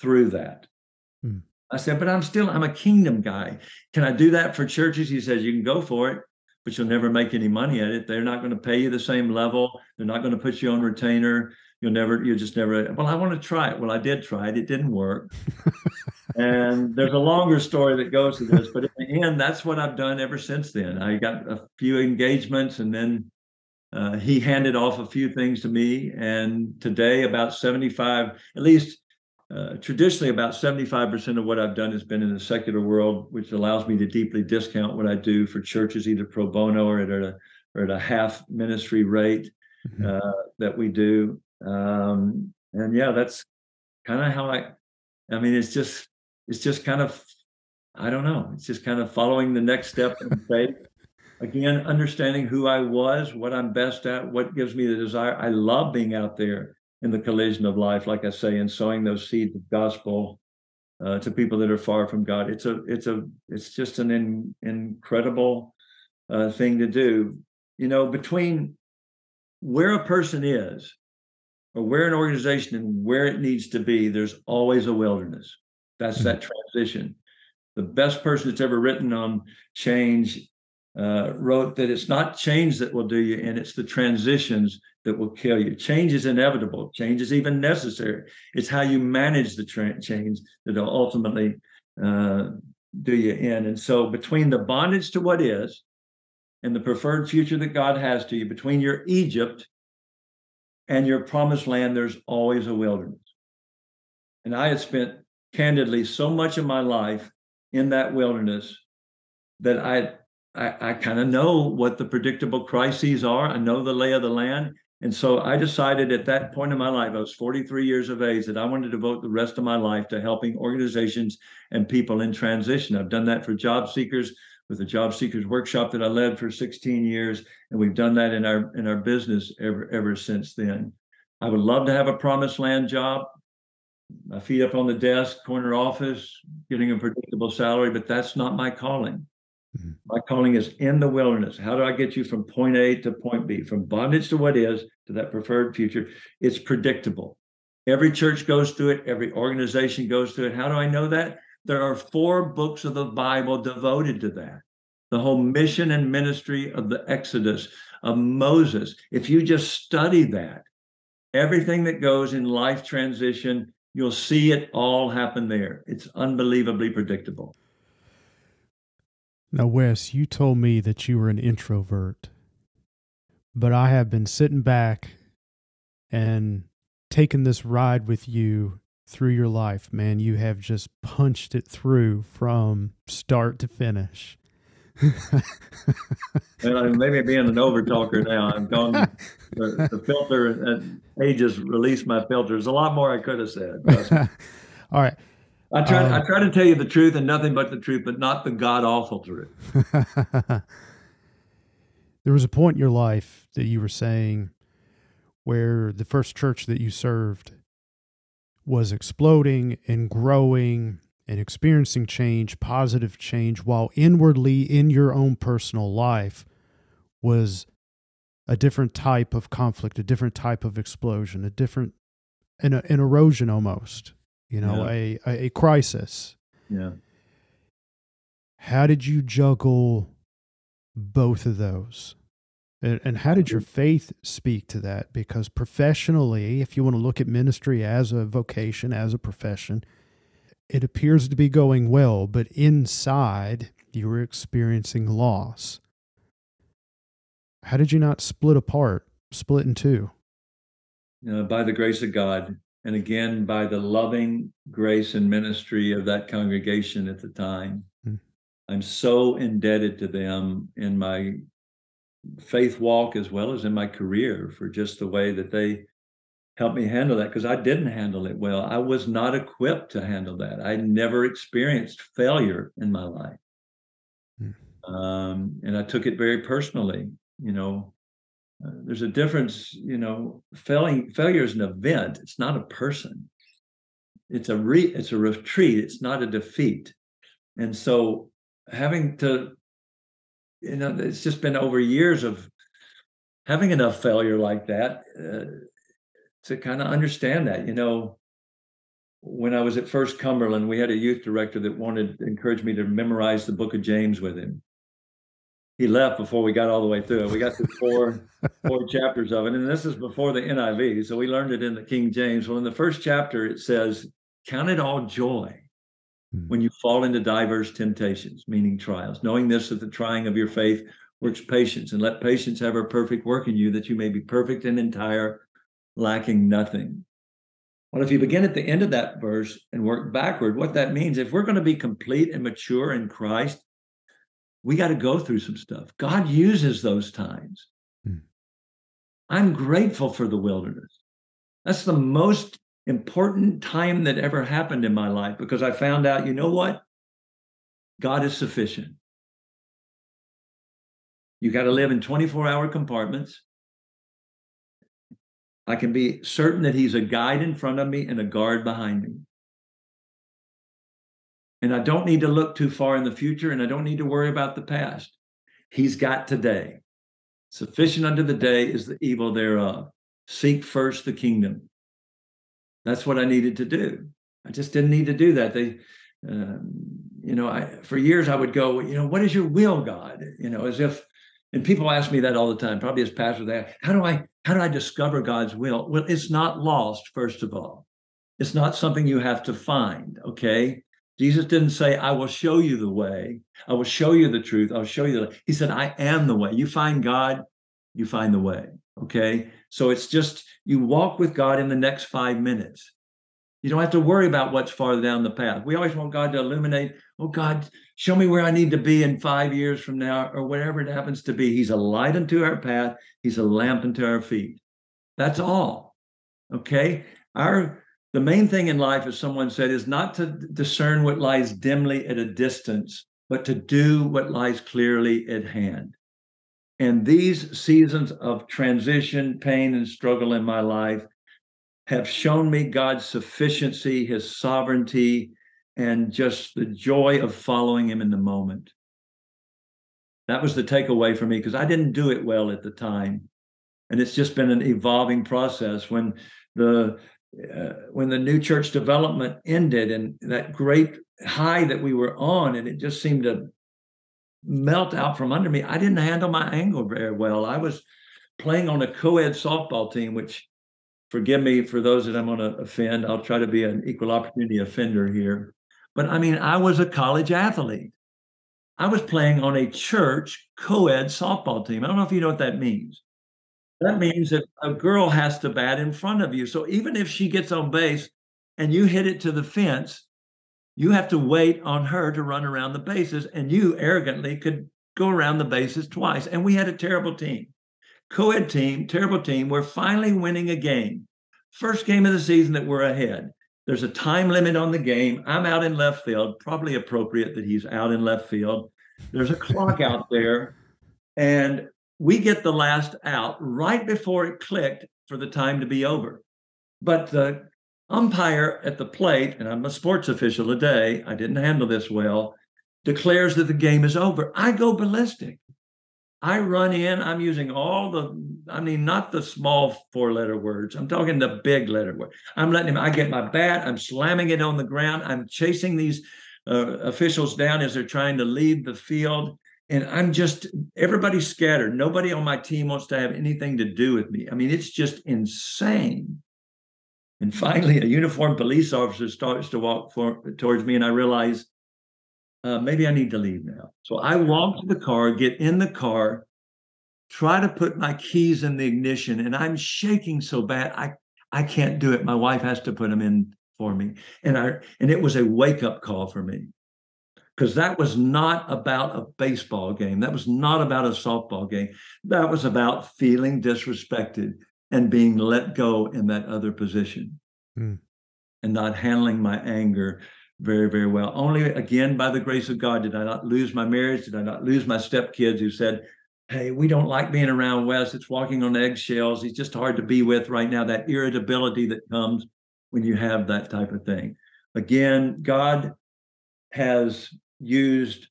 through that. Hmm. I said, but I'm still, I'm a kingdom guy. Can I do that for churches? He says, you can go for it, but you'll never make any money at it. They're not going to pay you the same level. They're not going to put you on retainer. You'll never, you'll just never, well, I want to try it. Well, I did try it. It didn't work. and there's a longer story that goes to this, but in the end, that's what I've done ever since then. I got a few engagements and then uh, he handed off a few things to me, and today about 75, at least uh, traditionally about 75% of what I've done has been in the secular world, which allows me to deeply discount what I do for churches, either pro bono or at a, or at a half ministry rate mm-hmm. uh, that we do. Um, and yeah, that's kind of how I, I mean, it's just, it's just kind of, I don't know, it's just kind of following the next step in faith again, understanding who I was, what I'm best at, what gives me the desire. I love being out there in the collision of life, like I say, and sowing those seeds of gospel uh, to people that are far from God. It's a, it's a, it's just an in, incredible uh, thing to do. You know, between where a person is, or where an organization and where it needs to be, there's always a wilderness. That's mm-hmm. that transition. The best person that's ever written on change uh, wrote that it's not change that will do you in, it's the transitions that will kill you. Change is inevitable, change is even necessary. It's how you manage the tra- change that will ultimately uh, do you in. And so, between the bondage to what is and the preferred future that God has to you, between your Egypt and your promised land, there's always a wilderness. And I had spent candidly so much of my life in that wilderness that I I, I kind of know what the predictable crises are. I know the lay of the land. And so I decided at that point in my life, I was 43 years of age, that I wanted to devote the rest of my life to helping organizations and people in transition. I've done that for job seekers with the job seekers workshop that I led for 16 years, and we've done that in our in our business ever ever since then. I would love to have a promised land job. My feet up on the desk, corner office, getting a predictable salary, but that's not my calling. Mm-hmm. My calling is in the wilderness. How do I get you from point A to point B, from bondage to what is to that preferred future? It's predictable. Every church goes through it, every organization goes through it. How do I know that? There are four books of the Bible devoted to that. The whole mission and ministry of the Exodus, of Moses. If you just study that, everything that goes in life transition, you'll see it all happen there. It's unbelievably predictable. Now, Wes, you told me that you were an introvert, but I have been sitting back and taking this ride with you through your life, man. You have just punched it through from start to finish. well, maybe being an overtalker now, I'm gone. The, the filter, uh, age has released my filter. There's a lot more I could have said. All right. I try. Um, I try to tell you the truth and nothing but the truth, but not the god awful truth. there was a point in your life that you were saying where the first church that you served was exploding and growing and experiencing change, positive change, while inwardly in your own personal life was a different type of conflict, a different type of explosion, a different an, an erosion almost you know, yeah. a, a crisis. Yeah. How did you juggle both of those? And, and how did your faith speak to that? Because professionally, if you want to look at ministry as a vocation, as a profession, it appears to be going well, but inside you were experiencing loss. How did you not split apart, split in two? Uh, by the grace of God, and again by the loving grace and ministry of that congregation at the time. Mm. I'm so indebted to them in my faith walk as well as in my career for just the way that they helped me handle that because I didn't handle it well. I was not equipped to handle that. I never experienced failure in my life. Mm. Um, and I took it very personally. You know, there's a difference, you know, failing failure is an event, it's not a person. It's a re it's a retreat, it's not a defeat. And so having to, you know, it's just been over years of having enough failure like that uh, to kind of understand that, you know, when I was at First Cumberland, we had a youth director that wanted to encourage me to memorize the book of James with him he left before we got all the way through it. We got through four four chapters of it, and this is before the NIV, so we learned it in the King James. Well, in the first chapter, it says, "Count it all joy hmm. when you fall into diverse temptations, meaning trials, knowing this that the trying of your faith works patience, and let patience have her perfect work in you, that you may be perfect and entire, lacking nothing." Well, if you begin at the end of that verse and work backward, what that means, if we're going to be complete and mature in Christ, we got to go through some stuff. God uses those times. Hmm. I'm grateful for the wilderness. That's the most important time that ever happened in my life because I found out, you know what? God is sufficient. You got to live in 24 hour compartments. I can be certain that He's a guide in front of me and a guard behind me. And I don't need to look too far in the future and I don't need to worry about the past. He's got today. Sufficient unto the day is the evil thereof. Seek first the kingdom. That's what I needed to do. I just didn't need to do that. They, um, you know, I for years I would go, you know, what is your will, God? You know, as if, and people ask me that all the time. Probably as pastor, they, ask, how do I, how do I discover God's will? Well, it's not lost. First of all, it's not something you have to find. Okay, Jesus didn't say, I will show you the way. I will show you the truth. I'll show you the. He said, I am the way. You find God, you find the way. Okay. So it's just you walk with God in the next five minutes. You don't have to worry about what's farther down the path. We always want God to illuminate, oh God, show me where I need to be in five years from now, or whatever it happens to be. He's a light unto our path, He's a lamp unto our feet. That's all. Okay. Our the main thing in life, as someone said, is not to discern what lies dimly at a distance, but to do what lies clearly at hand. And these seasons of transition, pain, and struggle in my life have shown me God's sufficiency, his sovereignty, and just the joy of following him in the moment. That was the takeaway for me because I didn't do it well at the time. And it's just been an evolving process. When the uh, when the new church development ended and that great high that we were on and it just seemed to melt out from under me i didn't handle my anger very well. I was playing on a co-ed softball team which forgive me for those that i'm going to offend i'll try to be an equal opportunity offender here. But i mean i was a college athlete. I was playing on a church co-ed softball team. I don't know if you know what that means that means that a girl has to bat in front of you. So even if she gets on base and you hit it to the fence, you have to wait on her to run around the bases, and you arrogantly could go around the bases twice. And we had a terrible team, co ed team, terrible team. We're finally winning a game. First game of the season that we're ahead. There's a time limit on the game. I'm out in left field, probably appropriate that he's out in left field. There's a clock out there. And we get the last out right before it clicked for the time to be over. But the umpire at the plate, and I'm a sports official today, I didn't handle this well, declares that the game is over. I go ballistic. I run in, I'm using all the, I mean, not the small four letter words. I'm talking the big letter word. I'm letting him, I get my bat, I'm slamming it on the ground. I'm chasing these uh, officials down as they're trying to leave the field and I'm just everybody's scattered. Nobody on my team wants to have anything to do with me. I mean, it's just insane. And finally, a uniformed police officer starts to walk for, towards me, and I realize uh, maybe I need to leave now. So I walk to the car, get in the car, try to put my keys in the ignition, and I'm shaking so bad I I can't do it. My wife has to put them in for me, and I and it was a wake up call for me because that was not about a baseball game. That was not about a softball game. That was about feeling disrespected and being let go in that other position mm. and not handling my anger very, very well. Only again, by the grace of God, did I not lose my marriage? Did I not lose my stepkids who said, Hey, we don't like being around Wes. It's walking on eggshells. He's just hard to be with right now. That irritability that comes when you have that type of thing. Again, God has used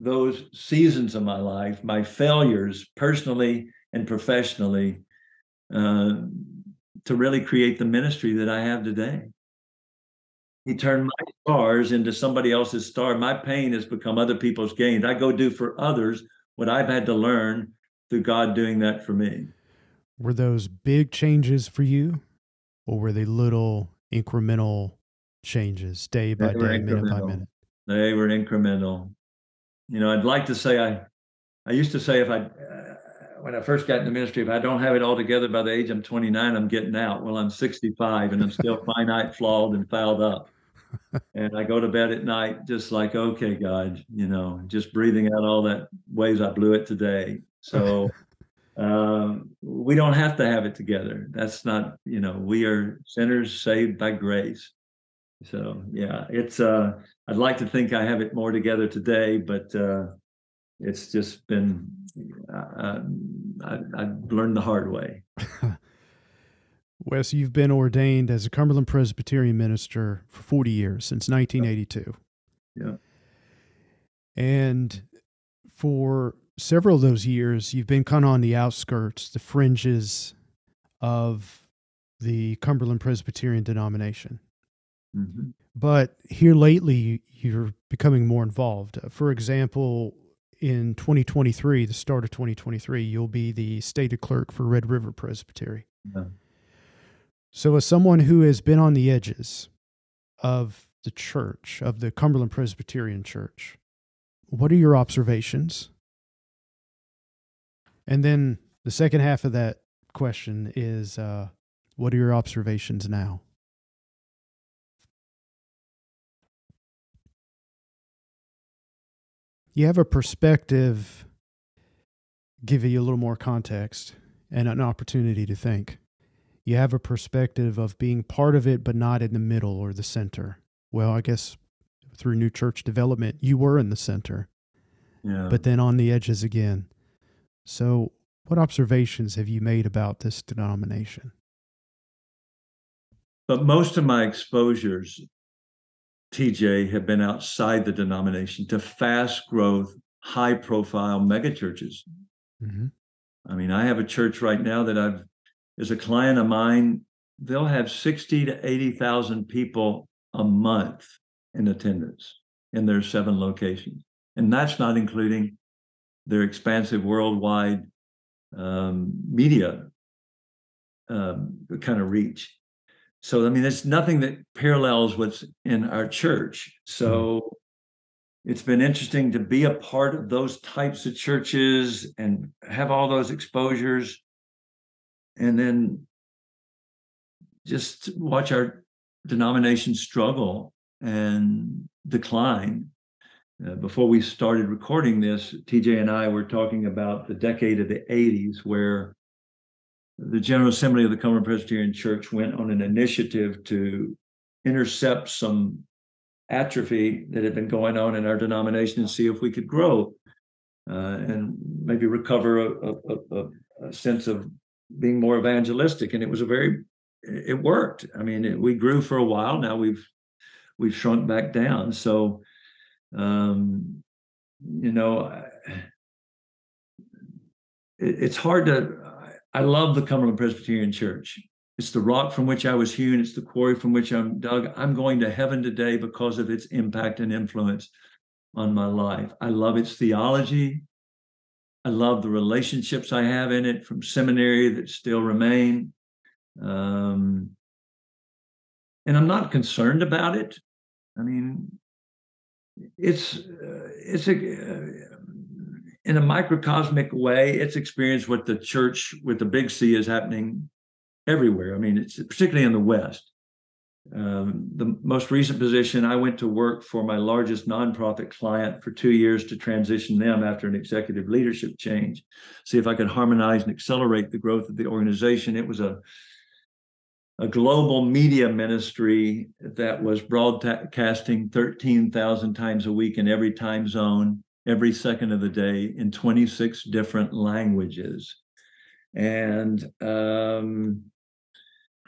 those seasons of my life, my failures personally and professionally, uh, to really create the ministry that I have today. He turned my stars into somebody else's star. My pain has become other people's gain. I go do for others what I've had to learn through God doing that for me. Were those big changes for you, or were they little incremental changes day by day, minute by minute? They were incremental. You know, I'd like to say I, I used to say if I, uh, when I first got into ministry, if I don't have it all together by the age I'm 29, I'm getting out. Well, I'm 65 and I'm still finite, flawed, and fouled up. And I go to bed at night just like, okay, God, you know, just breathing out all that ways I blew it today. So um, we don't have to have it together. That's not, you know, we are sinners saved by grace. So yeah, it's uh I'd like to think I have it more together today, but uh it's just been uh, I, I've learned the hard way. Wes, you've been ordained as a Cumberland Presbyterian minister for 40 years, since 1982. Yeah. And for several of those years, you've been kind of on the outskirts, the fringes of the Cumberland Presbyterian denomination. Mm-hmm. But here lately, you're becoming more involved. For example, in 2023, the start of 2023, you'll be the stated clerk for Red River Presbytery. Yeah. So, as someone who has been on the edges of the church, of the Cumberland Presbyterian Church, what are your observations? And then the second half of that question is uh, what are your observations now? You have a perspective, give you a little more context and an opportunity to think. You have a perspective of being part of it, but not in the middle or the center. Well, I guess through new church development, you were in the center, Yeah. but then on the edges again. So, what observations have you made about this denomination? But most of my exposures, TJ, have been outside the denomination to fast growth, high profile megachurches. Mm-hmm. I mean, I have a church right now that I've, as a client of mine, they'll have 60 to 80,000 people a month in attendance in their seven locations. And that's not including their expansive worldwide um, media um, kind of reach. So, I mean, there's nothing that parallels what's in our church. So, it's been interesting to be a part of those types of churches and have all those exposures. And then just watch our denomination struggle and decline. Uh, before we started recording this, TJ and I were talking about the decade of the 80s, where the General Assembly of the Cumberland Presbyterian Church went on an initiative to intercept some atrophy that had been going on in our denomination and see if we could grow uh, and maybe recover a, a, a, a, sense of being more evangelistic. And it was a very, it worked. I mean, it, we grew for a while. Now we've we've shrunk back down. So, um, you know, it, it's hard to. I love the Cumberland Presbyterian Church. It's the rock from which I was hewn. It's the quarry from which I'm dug. I'm going to heaven today because of its impact and influence on my life. I love its theology. I love the relationships I have in it from seminary that still remain. Um, and I'm not concerned about it. I mean, it's uh, it's a uh, in a microcosmic way, it's experienced what the church with the big C is happening everywhere. I mean, it's particularly in the West. Um, the most recent position, I went to work for my largest nonprofit client for two years to transition them after an executive leadership change, see if I could harmonize and accelerate the growth of the organization. It was a a global media ministry that was broadcasting 13,000 times a week in every time zone, every second of the day in 26 different languages. And, um,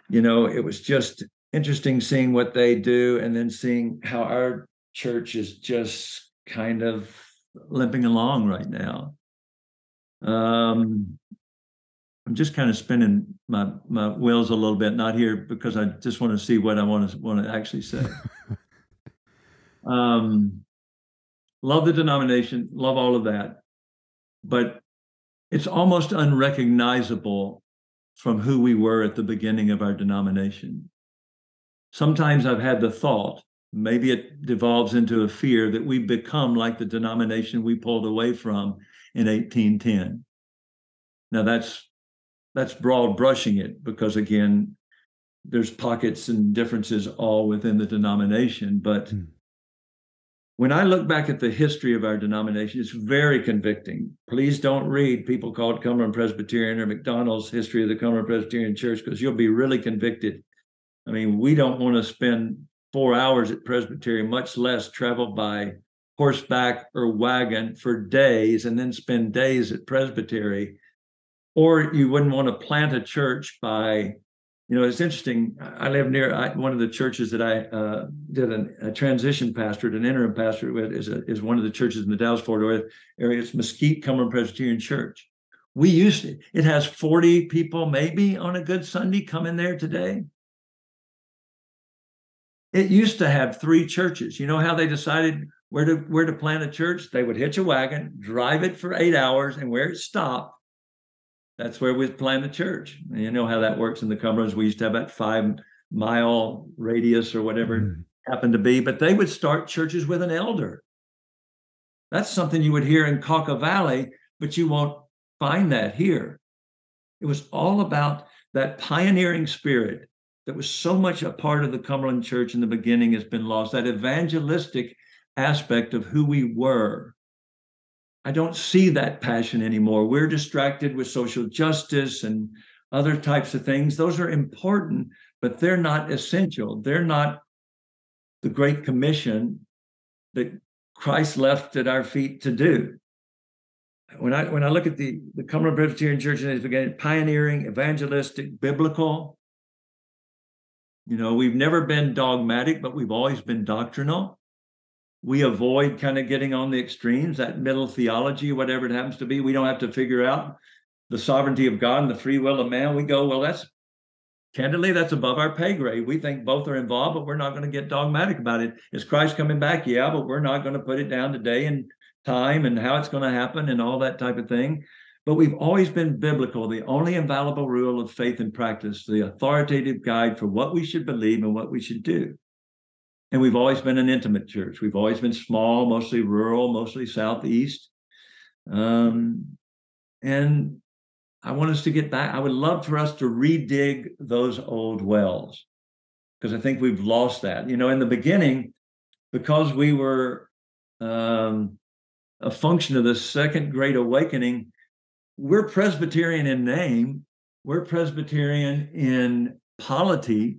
you know, it was just interesting seeing what they do and then seeing how our church is just kind of limping along right now. Um, I'm just kind of spinning my my wheels a little bit, not here because I just want to see what I want to want to actually say. um, love the denomination, love all of that, but it's almost unrecognizable from who we were at the beginning of our denomination. Sometimes I've had the thought, maybe it devolves into a fear that we become like the denomination we pulled away from in 1810. Now that's that's broad brushing it because again there's pockets and differences all within the denomination but mm. When i look back at the history of our denomination it's very convicting. Please don't read people called cumberland presbyterian or McDonnold's history of the cumberland presbyterian church because you'll be really convicted. I mean we don't want to spend four hours at presbyterian much less travel by horseback or wagon for days and then spend days at presbytery. Or you wouldn't want to plant a church by You know, it's interesting. I live near I, one of the churches that I uh, did an, a transition pastorate, an interim pastorate with, is, a, is one of the churches in the Dallas Fort Worth area. It's Mesquite Cumberland Presbyterian Church. We used to, it has 40 people maybe on a good Sunday come in there today. It used to have three churches. You know how they decided where to where to plant a church? They would hitch a wagon, drive it for eight hours, and where it stopped, that's where we plant the church. You know how that works in the Cumberlands. We used to have that five mile radius or whatever mm. happened to be, but they would start churches with an elder. That's something you would hear in Cauca Valley, but you won't find that here. It was all about that pioneering spirit that was so much a part of the Cumberland Church in the beginning has been lost. That evangelistic aspect of who we were. I don't see that passion anymore. We're distracted with social justice and other types of things. Those are important, but they're not essential. They're not the Great Commission that Christ left at our feet to do when I when I look at the the Cumberland Presbyterian Church and it's began pioneering, evangelistic, biblical. You know, we've never been dogmatic, but we've always been doctrinal. We avoid kind of getting on the extremes, that middle theology, whatever it happens to be. We don't have to figure out the sovereignty of God and the free will of man. We go, well, that's candidly, that's above our pay grade. We think both are involved, but we're not going to get dogmatic about it. Is Christ coming back? Yeah, but we're not going to put it down today and time and how it's going to happen and all that type of thing. But we've always been biblical, the only infallible rule of faith and practice, the authoritative guide for what we should believe and what we should do. And we've always been an intimate church. We've always been small, mostly rural, mostly southeast. Um, and I want us to get back. I would love for us to redig those old wells because I think we've lost that. You know, in the beginning, because we were um, a function of the second great awakening. We're Presbyterian in name, we're Presbyterian in polity,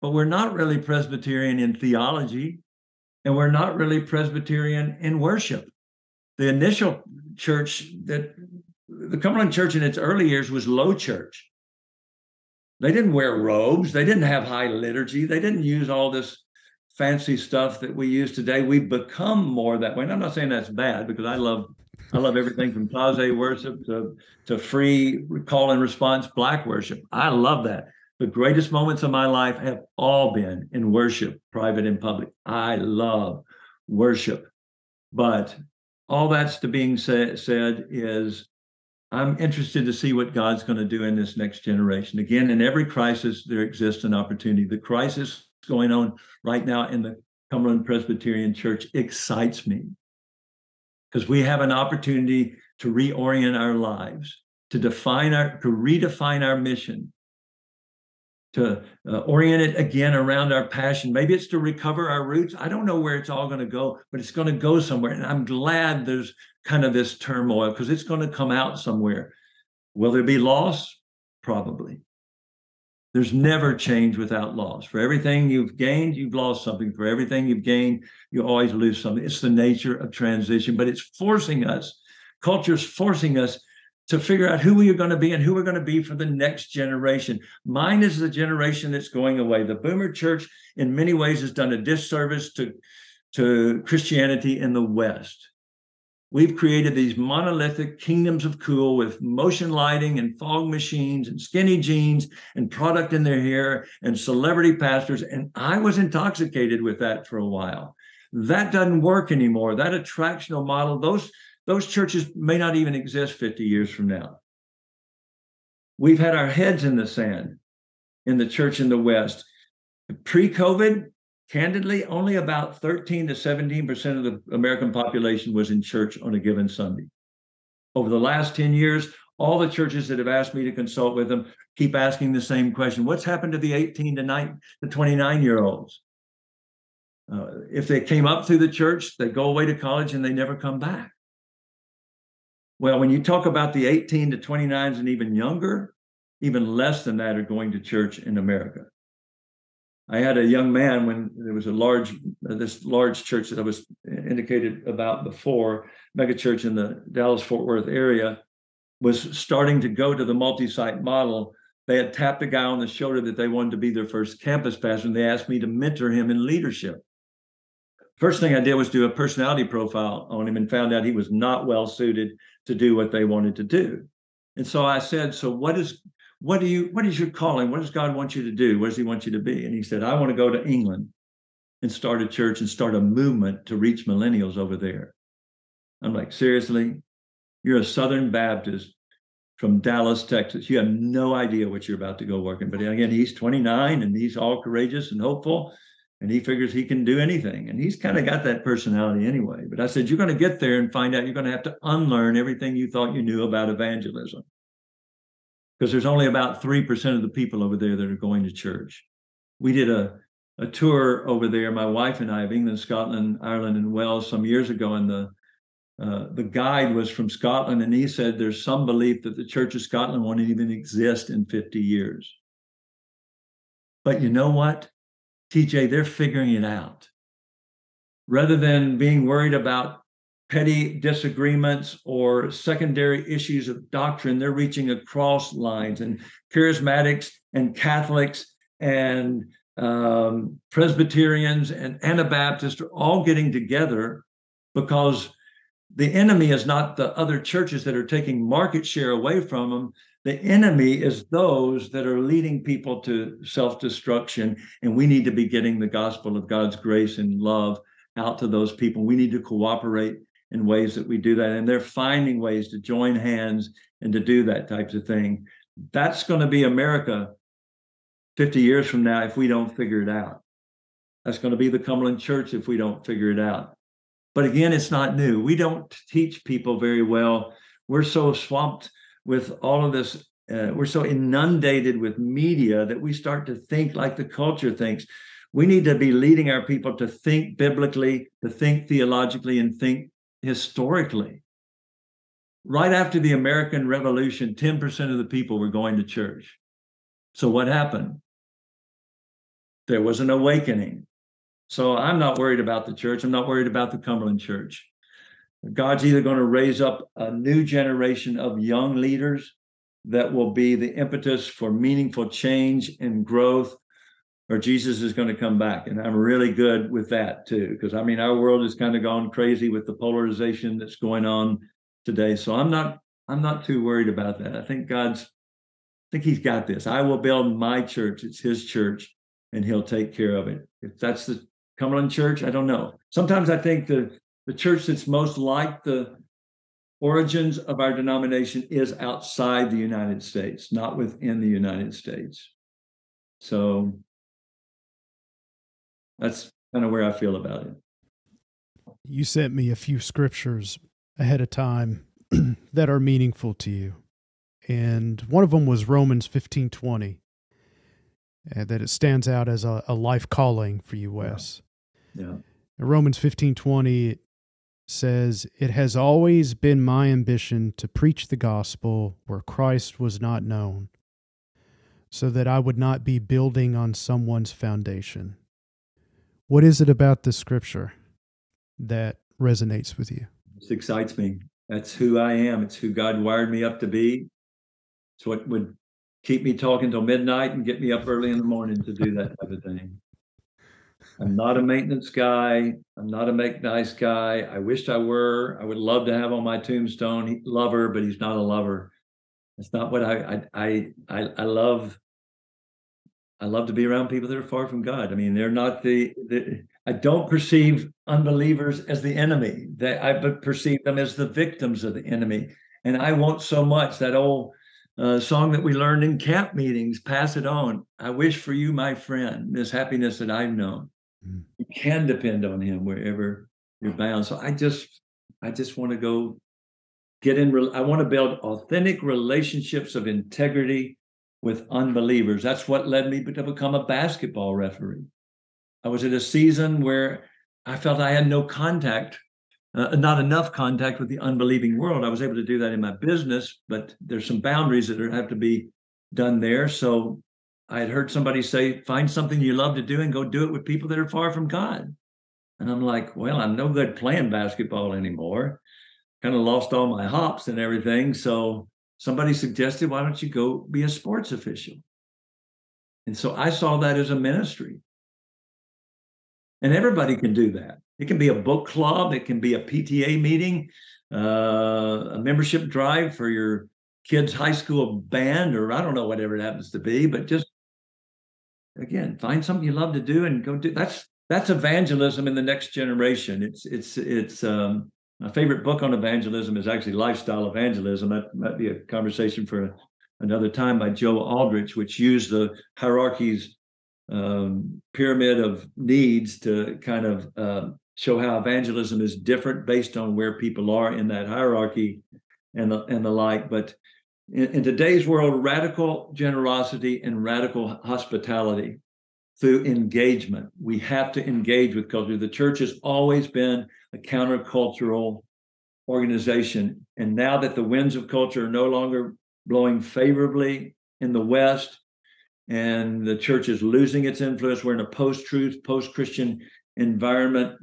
but we're not really Presbyterian in theology, and we're not really Presbyterian in worship. The initial church that the Cumberland Church in its early years was low church. They didn't wear robes, they didn't have high liturgy, they didn't use all this fancy stuff that we use today. We've become more that way. And I'm not saying that's bad because I love I love everything from Taizé worship to, to free call and response black worship. I love that. The greatest moments of my life have all been in worship, private and public. I love worship. But all that's to being said is I'm interested to see what God's going to do in this next generation. Again, in every crisis, there exists an opportunity. The crisis going on right now in the Cumberland Presbyterian Church excites me because we have an opportunity to reorient our lives, to define our, to redefine our mission, to uh, orient it again around our passion. Maybe it's to recover our roots. I don't know where it's all going to go, but it's going to go somewhere. And I'm glad there's kind of this turmoil because it's going to come out somewhere. Will there be loss? Probably. There's never change without loss. For everything you've gained, you've lost something. For everything you've gained, you always lose something. It's the nature of transition, but it's forcing us, culture's forcing us to figure out who we are going to be and who we're going to be for the next generation. Mine is the generation that's going away. The boomer church, in many ways, has done a disservice to, to Christianity in the West. We've created these monolithic kingdoms of cool with motion lighting and fog machines and skinny jeans and product in their hair and celebrity pastors. And I was intoxicated with that for a while. That doesn't work anymore. That attractional model, those, those churches may not even exist 50 years from now. We've had our heads in the sand in the church in the West. Pre COVID, candidly, only about 13 to 17% of the American population was in church on a given Sunday. Over the last 10 years, all the churches that have asked me to consult with them keep asking the same question What's happened to the 18 to 9 to 29 year olds? Uh, if they came up through the church, they go away to college and they never come back. Well, when you talk about the 18 to 29s and even younger, even less than that are going to church in America. I had a young man when there was a large, uh, this large church that I was indicated about before, mega church in the Dallas Fort Worth area, was starting to go to the multi site model. they had tapped a guy on the shoulder that they wanted to be their first campus pastor, and they asked me to mentor him in leadership. First thing I did was do a personality profile on him and found out he was not well suited to do what they wanted to do. And so I said, "So what is what do you what is your calling? What does God want you to do? What does he want you to be?" And he said, "I want to go to England and start a church and start a movement to reach millennials over there." I'm like, "Seriously? You're a Southern Baptist from Dallas, Texas. You have no idea what you're about to go working. But again, he's 29 and he's all courageous and hopeful, and he figures he can do anything. And he's kind of got that personality anyway. But I said, You're going to get there and find out you're going to have to unlearn everything you thought you knew about evangelism. Because there's only about 3% of the people over there that are going to church. We did a, a tour over there, my wife and I, of England, Scotland, Ireland, and Wales some years ago, and the uh, the guide was from Scotland, and he said there's some belief that the Church of Scotland won't even exist in 50 years. But you know what, TJ, they're figuring it out. Rather than being worried about petty disagreements or secondary issues of doctrine, they're reaching across lines, and charismatics and Catholics and um, Presbyterians and Anabaptists are all getting together because the enemy is not the other churches that are taking market share away from them. The enemy is those that are leading people to self destruction. And we need to be getting the gospel of God's grace and love out to those people. We need to cooperate in ways that we do that. And they're finding ways to join hands and to do that types of thing. That's going to be America 50 years from now if we don't figure it out. That's going to be the Cumberland Church if we don't figure it out. But again, it's not new. We don't teach people very well. We're so swamped with all of this. Uh, we're so inundated with media that we start to think like the culture thinks. We need to be leading our people to think biblically, to think theologically, and think historically. Right after the American Revolution, 10% of the people were going to church. So what happened? There was an awakening. So I'm not worried about the church. I'm not worried about the Cumberland church. God's either going to raise up a new generation of young leaders that will be the impetus for meaningful change and growth, or Jesus is going to come back. And I'm really good with that too, because I mean, our world has kind of gone crazy with the polarization that's going on today. So I'm not, I'm not too worried about that. I think God's, I think He's got this. I will build my church. It's His church, and He'll take care of it. If that's the Cumberland Church? I don't know. Sometimes I think the the church that's most like the origins of our denomination is outside the United States, not within the United States. So that's kind of where I feel about it. You sent me a few scriptures ahead of time that are meaningful to you. And one of them was Romans 15 20, and that it stands out as a, a life calling for you, Wes. Yeah. Romans 15:20 says, "It has always been my ambition to preach the gospel where Christ was not known, so that I would not be building on someone's foundation." What is it about the scripture that resonates with you? This excites me. That's who I am. It's who God wired me up to be. It's what would keep me talking till midnight and get me up early in the morning to do that type of thing. I'm not a maintenance guy. I'm not a make nice guy. I wished I were. I would love to have on my tombstone lover, but he's not a lover. That's not what I I I I love. I love to be around people that are far from God. I mean, they're not the, the I don't perceive unbelievers as the enemy. They I perceive them as the victims of the enemy. And I want so much that old uh, song that we learned in camp meetings, pass it on. I wish for you, my friend, this happiness that I've known. Mm. You can depend on him wherever you're bound. So I just, I just want to go get in. I want to build authentic relationships of integrity with unbelievers. That's what led me to become a basketball referee. I was at a season where I felt I had no contact, uh, not enough contact with the unbelieving world. I was able to do that in my business, but there's some boundaries that have to be done there. So I had heard somebody say, find something you love to do and go do it with people that are far from God. And I'm like, well, I'm no good playing basketball anymore. Kind of lost all my hops and everything. So somebody suggested, why don't you go be a sports official? And so I saw that as a ministry. And everybody can do that. It can be a book club, it can be a PTA meeting, uh, a membership drive for your kids' high school band, or I don't know, whatever it happens to be. But just again, find something you love to do and go do. That's that's evangelism in the next generation. It's it's it's um, my favorite book on evangelism is actually lifestyle evangelism. That might be a conversation for another time by Joe Aldrich, which used the hierarchies um, pyramid of needs to kind of uh, show how evangelism is different based on where people are in that hierarchy and the, and the like. But in, in today's world, radical generosity and radical hospitality through engagement. We have to engage with culture. The church has always been a countercultural organization. And now that the winds of culture are no longer blowing favorably in the West, and the church is losing its influence, we're in a post truth, post Christian environment.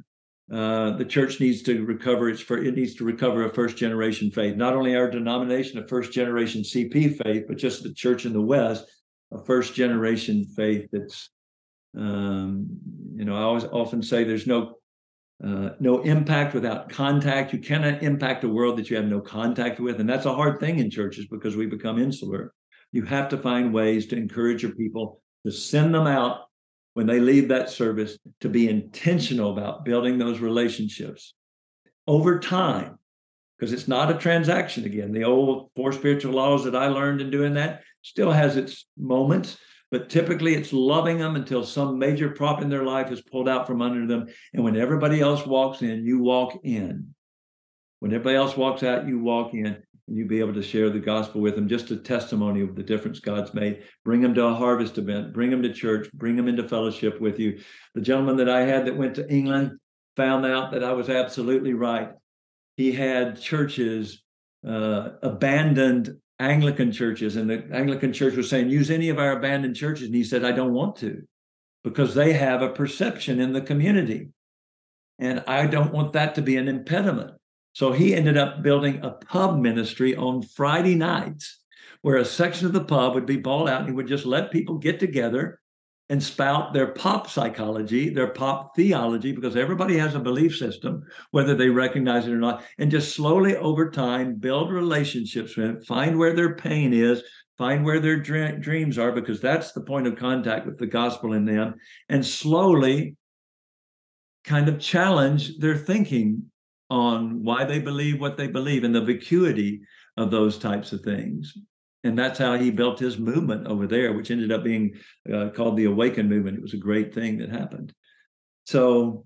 Uh, the church needs to recover its it needs to recover a first generation faith not only our denomination a first generation cp faith but just the church in the west a first generation faith that's um, you know, I always often say there's no uh, no impact without contact. You cannot impact a world that you have no contact with, and that's a hard thing in churches because we become insular. You have to find ways to encourage your people to send them out when they leave that service to be intentional about building those relationships over time because it's not a transaction again the old four spiritual laws that i learned in doing that still has its moments but typically it's loving them until some major prop in their life is pulled out from under them. And when everybody else walks in, you walk in. When everybody else walks out, you walk in you be able to share the gospel with them, just a testimony of the difference God's made. Bring them to a harvest event, bring them to church, bring them into fellowship with you. The gentleman that I had that went to England found out that I was absolutely right. He had churches uh, abandoned Anglican churches, and the Anglican church was saying, use any of our abandoned churches. And he said, I don't want to because they have a perception in the community. And I don't want that to be an impediment. So he ended up building a pub ministry on Friday nights where a section of the pub would be balled out and he would just let people get together and spout their pop psychology, their pop theology, because everybody has a belief system, whether they recognize it or not, and just slowly over time build relationships with it, find where their pain is, find where their dreams are, because that's the point of contact with the gospel in them, and slowly kind of challenge their thinking on why they believe what they believe and the vacuity of those types of things and that's how he built his movement over there, which ended up being uh, called the Awakened Movement. It was a great thing that happened. So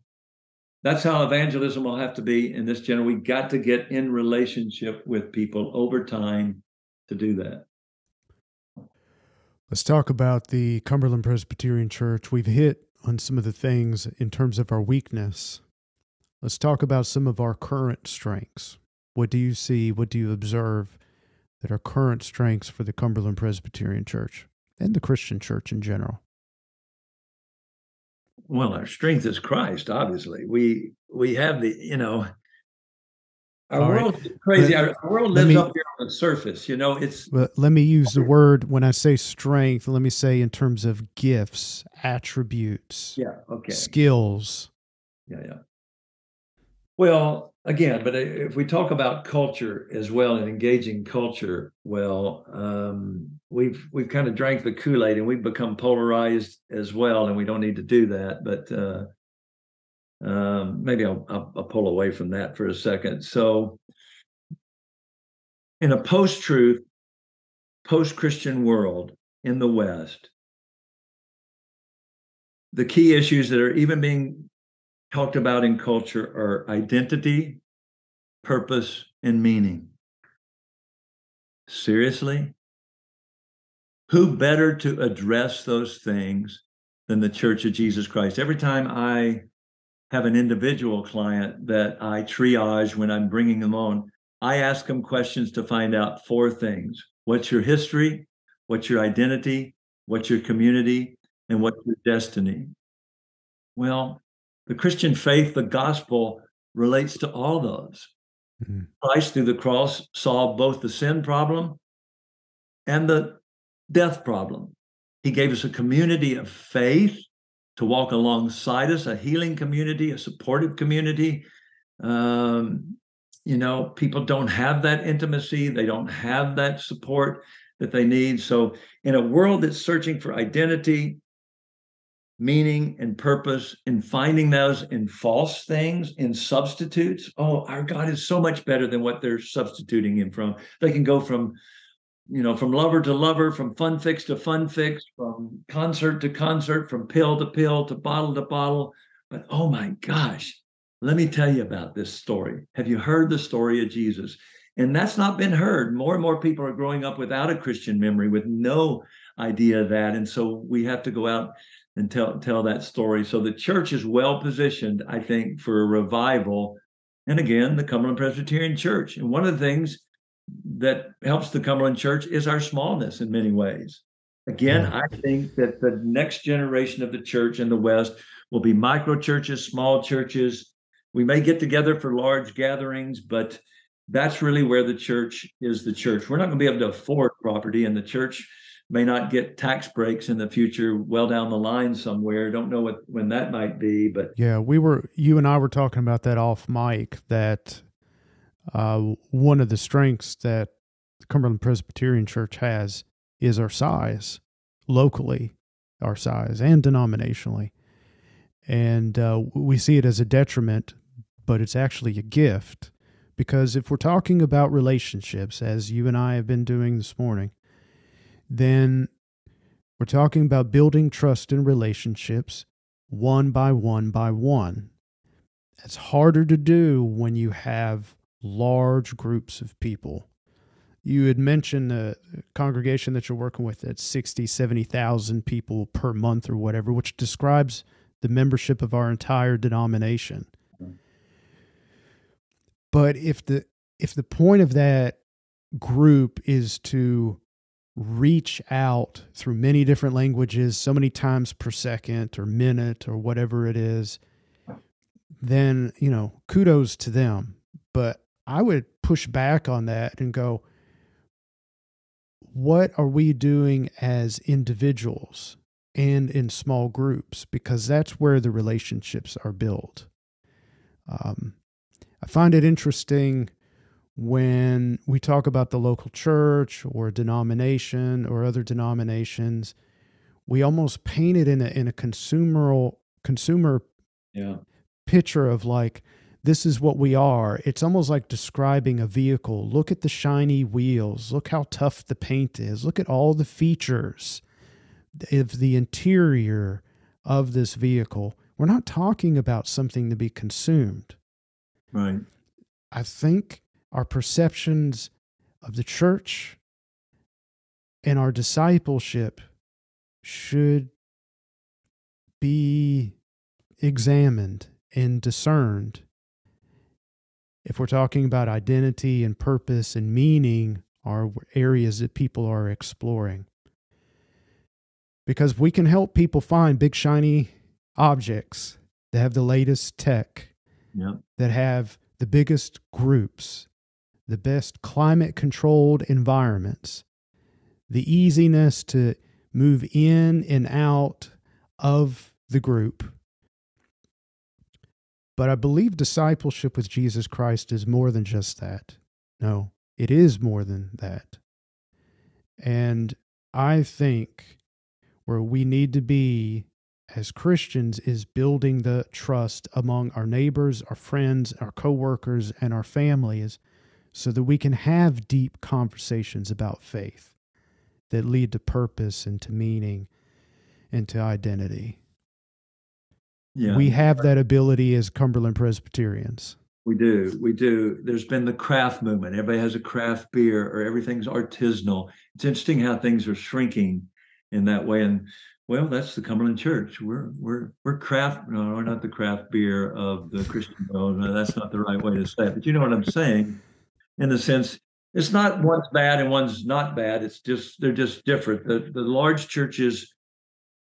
that's how evangelism will have to be in this general. We got to get in relationship with people over time to do that. Let's talk about the Cumberland Presbyterian Church. We've hit on some of the things in terms of our weakness. Let's talk about some of our current strengths. What do you see? What do you observe that are current strengths for the Cumberland Presbyterian Church and the Christian church in general? Well, our strength is Christ, obviously. We we have the, you know, our All world right. is crazy. Let, our, world lives me, up here on the surface. You know, it's. But let me use the word when I say strength. Let me say in terms of gifts, attributes. Yeah. Okay. Skills. Yeah. Yeah. Well, again, but if we talk about culture as well and engaging culture, well, um, we've we've kind of drank the Kool Aid and we've become polarized as well, and we don't need to do that. But uh, um, maybe I'll, I'll, I'll pull away from that for a second. So, in a post-truth, post-Christian world in the West, the key issues that are even being talked about in culture are identity, purpose, and meaning. Seriously? Who better to address those things than the Church of Jesus Christ? Every time I have an individual client that I triage when I'm bringing them on, I ask them questions to find out four things What's your history? What's your identity? What's your community? And what's your destiny? Well, the Christian faith, the gospel relates to all those. Mm-hmm. Christ through the cross solved both the sin problem and the death problem. He gave us a community of faith to walk alongside us, a healing community, a supportive community. Um, you know, people don't have that intimacy, they don't have that support that they need. So, in a world that's searching for identity, meaning, and purpose, and finding those in false things, in substitutes, oh, our God is so much better than what they're substituting him from. They can go from you know, from lover to lover, from fun fix to fun fix, from concert to concert, from pill to pill to bottle to bottle. But oh my gosh, let me tell you about this story. Have you heard the story of Jesus? And that's not been heard. More and more people are growing up without a Christian memory, with no idea of that. And so we have to go out and tell tell that story. So the church is well positioned, I think, for a revival. And again, the Cumberland Presbyterian Church. And one of the things that helps the Cumberland Church is our smallness in many ways. Again, I think that the next generation of the church in the West will be micro churches, small churches. We may get together for large gatherings, but that's really where the church is the church. We're not going to be able to afford property, and the church may not get tax breaks in the future well down the line somewhere. Don't know what when that might be, but yeah, we were you and I were talking about that off mic that uh, one of the strengths that the Cumberland Presbyterian Church has is our size, locally, our size, and denominationally. And uh, we see it as a detriment, but it's actually a gift. Because if we're talking about relationships, as you and I have been doing this morning, then we're talking about building trust in relationships one by one by one. It's harder to do when you have large groups of people. You had mentioned the congregation that you're working with at 60, 70,000 people per month or whatever, which describes the membership of our entire denomination. Mm-hmm. But if the if the point of that group is to reach out through many different languages so many times per second or minute or whatever it is then you know kudos to them but I would push back on that and go, what are we doing as individuals and in small groups? Because that's where the relationships are built. Um, I find it interesting when we talk about the local church or denomination or other denominations, we almost paint it in a in a consumer consumer yeah. picture of like, this is what we are. It's almost like describing a vehicle. Look at the shiny wheels. Look how tough the paint is. Look at all the features of the interior of this vehicle. We're not talking about something to be consumed. Right. I think our perceptions of the church and our discipleship should be examined and discerned if we're talking about identity and purpose and meaning, are areas that people are exploring. Because we can help people find big, shiny objects that have the latest tech, that have the biggest groups, the best climate controlled environments, the easiness to move in and out of the group but I believe discipleship with Jesus Christ is more than just that. No, it is more than that. And I think where we need to be as Christians is building the trust among our neighbors, our friends, our coworkers, and our families so that we can have deep conversations about faith that lead to purpose and to meaning and to identity. Yeah. We have that ability as Cumberland Presbyterians. We do. We do. There's been the craft movement. Everybody has a craft beer or everything's artisanal. It's interesting how things are shrinking in that way. And well, that's the Cumberland Church. We're we're we're craft. No, we're not the craft beer of the Christian world. No, that's not the right way to say it. But you know what I'm saying, in the sense it's not one's bad and one's not bad. It's just they're just different. The the large churches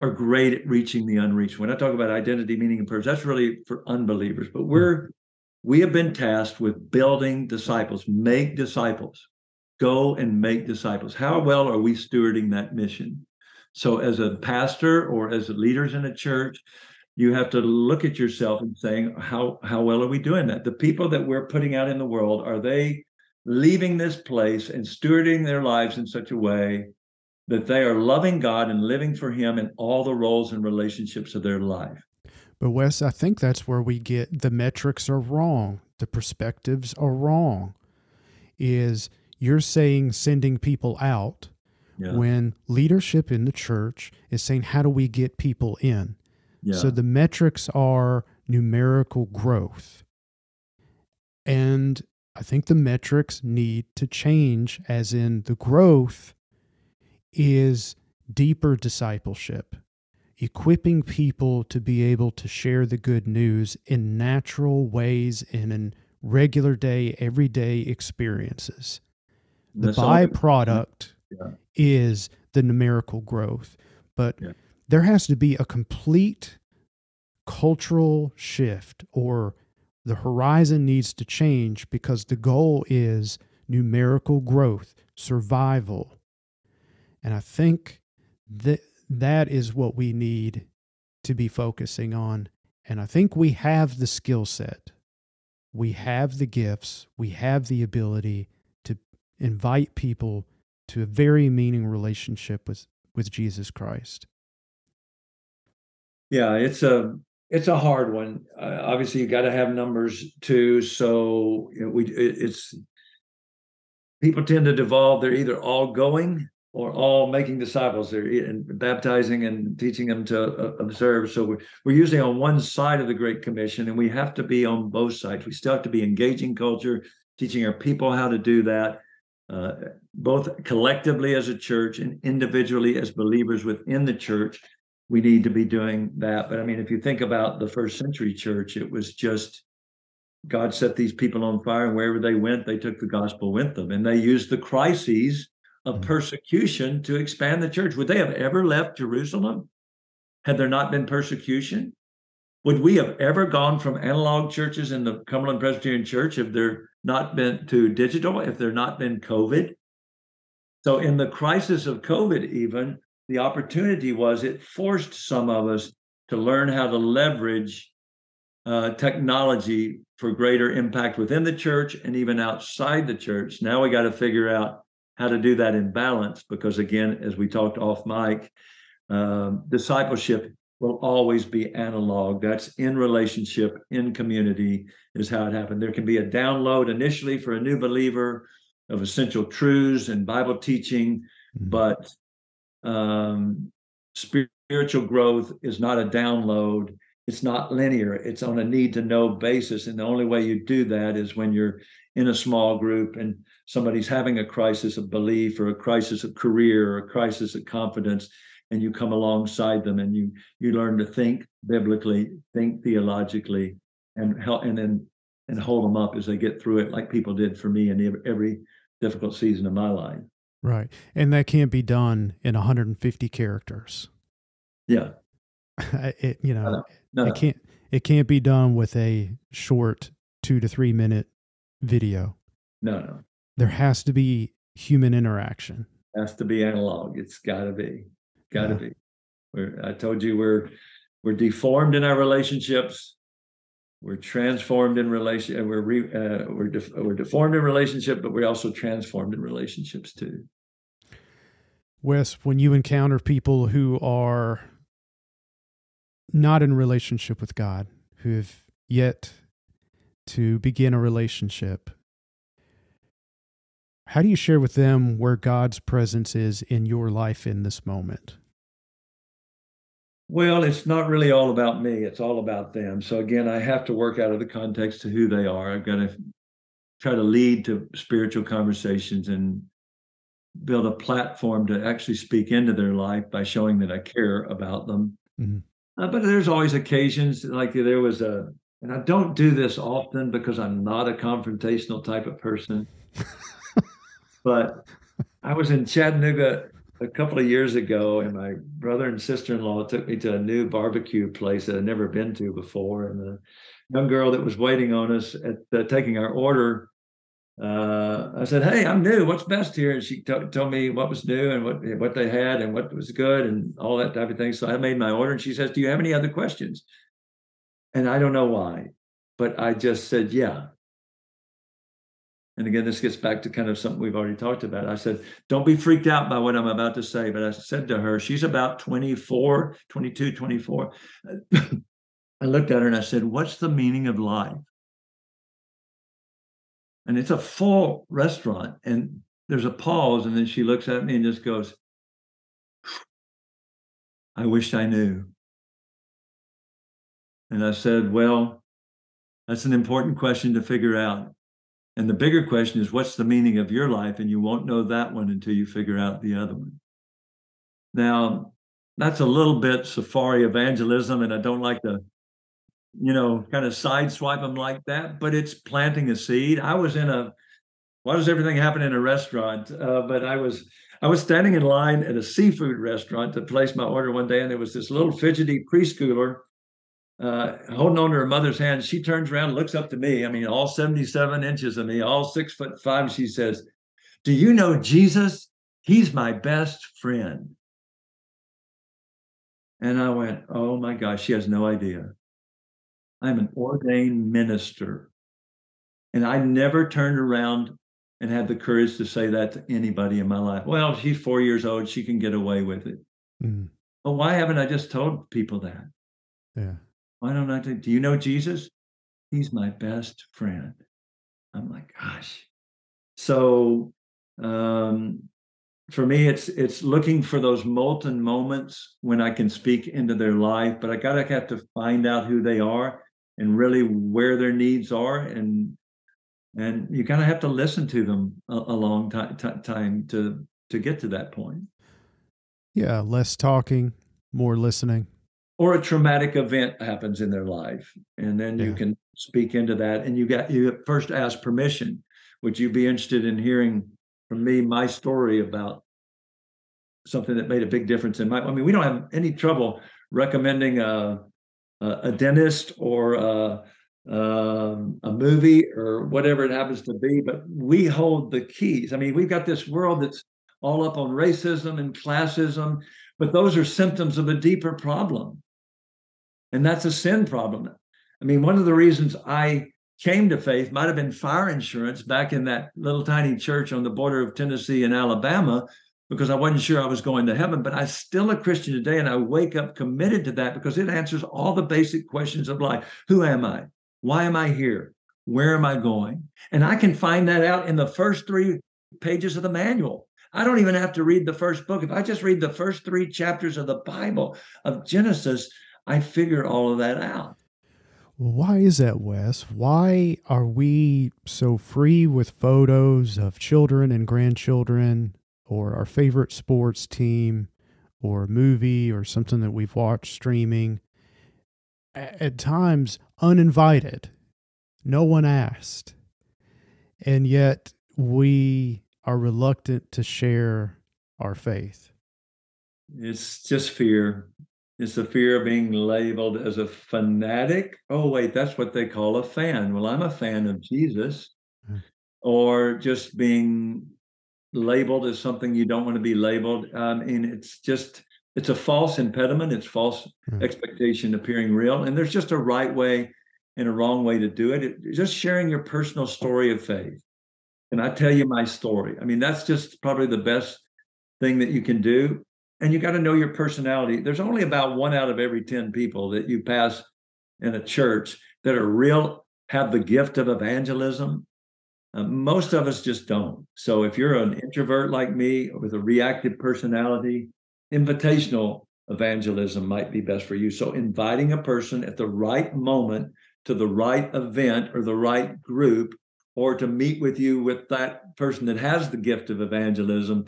are great at reaching the unreached. When I talk about identity, meaning, and purpose, that's really for unbelievers. But we're we have been tasked with building disciples, make disciples. go and make disciples. How well are we stewarding that mission? So, as a pastor or as leaders in a church, you have to look at yourself and saying, how how well are we doing that? The people that we're putting out in the world are they leaving this place and stewarding their lives in such a way that they are loving God and living for Him in all the roles and relationships of their life. But Wes, I think that's where we get the metrics are wrong, the perspectives are wrong. Is you're saying sending people out yeah. when leadership in the church is saying, how do we get people in? Yeah. So the metrics are numerical growth. And I think the metrics need to change, as in the growth is deeper discipleship, equipping people to be able to share the good news in natural ways and in regular day, everyday experiences. The byproduct yeah. is the numerical growth, but yeah. there has to be a complete cultural shift or the horizon needs to change because the goal is numerical growth, survival. And I think that that is what we need to be focusing on. And I think we have the skill set. We have the gifts, we have the ability to invite people to a very meaning relationship with with Jesus Christ. Yeah, it's a it's a hard one. Uh, obviously, you got to have numbers too. So you know, we it, it's people tend to devolve. They're either all going or all making disciples. They're and baptizing and teaching them to uh, observe. So we're, we're usually on one side of the Great Commission, and we have to be on both sides. We still have to be engaging culture, teaching our people how to do that, uh, both collectively as a church and individually as believers within the church, we need to be doing that. But I mean, if you think about the first century church, it was just God set these people on fire, and wherever they went, they took the gospel with them. And they used the crises of mm-hmm. persecution to expand the church. Would they have ever left Jerusalem had there not been persecution? Would we have ever gone from analog churches in the Cumberland Presbyterian Church if there not been to digital, if there not been COVID? So in the crisis of COVID, even the opportunity was it forced some of us to learn how to leverage uh, technology for greater impact within the church and even outside the church. Now we got to figure out how to do that in balance because, again, as we talked off mic, um, discipleship will always be analog. That's in relationship, in community, is how it happened. There can be a download initially for a new believer of essential truths and Bible teaching, mm-hmm. but um, spiritual growth is not a download. It's not linear. It's on a need to know basis. And the only way you do that is when you're in a small group and somebody's having a crisis of belief or a crisis of career or a crisis of confidence and you come alongside them and you you learn to think biblically, think theologically, and help and then and hold them up as they get through it, like people did for me in every difficult season of my life. Right, and that can't be done in 150 characters. Yeah, it you know, no, no. it can't it can't be done with a short two to three minute video. No, no. There has to be human interaction. Has to be analog. It's got to be. Got to yeah. be. We're, I told you we're we're deformed in our relationships. We're transformed in relation. We're re, uh, we're def, we're deformed in relationship, but we're also transformed in relationships too. Wes, when you encounter people who are not in relationship with God, who have yet to begin a relationship, how do you share with them where God's presence is in your life in this moment? Well, it's not really all about me. It's all about them. So again, I have to work out of the context to who they are. I've got to try to lead to spiritual conversations and build a platform to actually speak into their life by showing that I care about them. Mm-hmm. Uh, but there's always occasions like there was a, and I don't do this often because I'm not a confrontational type of person. but I was in Chattanooga a couple of years ago, and my brother and sister-in-law took me to a new barbecue place that I'd never been to before. And the young girl that was waiting on us at uh, taking our order uh, I said, "Hey, I'm new. What's best here?" And she t- told me what was new and what what they had and what was good and all that type of thing. So I made my order, and she says, "Do you have any other questions?" And I don't know why, but I just said, "Yeah." And again, this gets back to kind of something we've already talked about. I said, don't be freaked out by what I'm about to say. But I said to her, she's about 24, 22, 24. I looked at her and I said, What's the meaning of life? And it's a full restaurant. And there's a pause. And then she looks at me and just goes, I wish I knew. And I said, Well, that's an important question to figure out. And the bigger question is, what's the meaning of your life? And you won't know that one until you figure out the other one. Now, that's a little bit safari evangelism, and I don't like to, you know, kind of sideswipe them like that, but it's planting a seed. I was in a, why does everything happen in a restaurant? Uh, but I was, I was standing in line at a seafood restaurant to place my order one day, and there was this little fidgety preschooler uh, holding on to her mother's hand. She turns around, looks up to me. I mean, all 77 inches of me, all six foot five. She says, Do you know Jesus? He's my best friend. And I went, Oh my gosh, she has no idea. I'm an ordained minister. And I never turned around and had the courage to say that to anybody in my life. Well, she's four years old. She can get away with it. Mm. But why haven't I just told people that? Yeah. Why don't I do you know Jesus? He's my best friend. I'm like, gosh. So um, for me, it's it's looking for those molten moments when I can speak into their life, but I gotta have to find out who they are and really where their needs are, and and you kind of have to listen to them a, a long time time to to get to that point. Yeah, less talking, more listening or a traumatic event happens in their life and then yeah. you can speak into that and you got you first ask permission would you be interested in hearing from me my story about something that made a big difference in my i mean we don't have any trouble recommending a a, a dentist or a, um, a movie or whatever it happens to be but we hold the keys i mean we've got this world that's all up on racism and classism but those are symptoms of a deeper problem and that's a sin problem. I mean, one of the reasons I came to faith might have been fire insurance back in that little tiny church on the border of Tennessee and Alabama because I wasn't sure I was going to heaven, but I'm still a Christian today and I wake up committed to that because it answers all the basic questions of life. Who am I? Why am I here? Where am I going? And I can find that out in the first three pages of the manual. I don't even have to read the first book. If I just read the first three chapters of the Bible of Genesis, I figure all of that out. Why is that, Wes? Why are we so free with photos of children and grandchildren or our favorite sports team or movie or something that we've watched streaming? At times, uninvited. No one asked. And yet, we are reluctant to share our faith. It's just fear. It's the fear of being labeled as a fanatic. Oh, wait, that's what they call a fan. Well, I'm a fan of Jesus. Mm. Or just being labeled as something you don't want to be labeled. Um, and it's just, it's a false impediment. It's false mm. expectation appearing real. And there's just a right way and a wrong way to do it. it. Just sharing your personal story of faith. And I tell you my story. I mean, that's just probably the best thing that you can do and you got to know your personality. There's only about one out of every 10 people that you pass in a church that are real, have the gift of evangelism. Uh, most of us just don't. So if you're an introvert like me with a reactive personality, invitational evangelism might be best for you. So inviting a person at the right moment to the right event or the right group or to meet with you with that person that has the gift of evangelism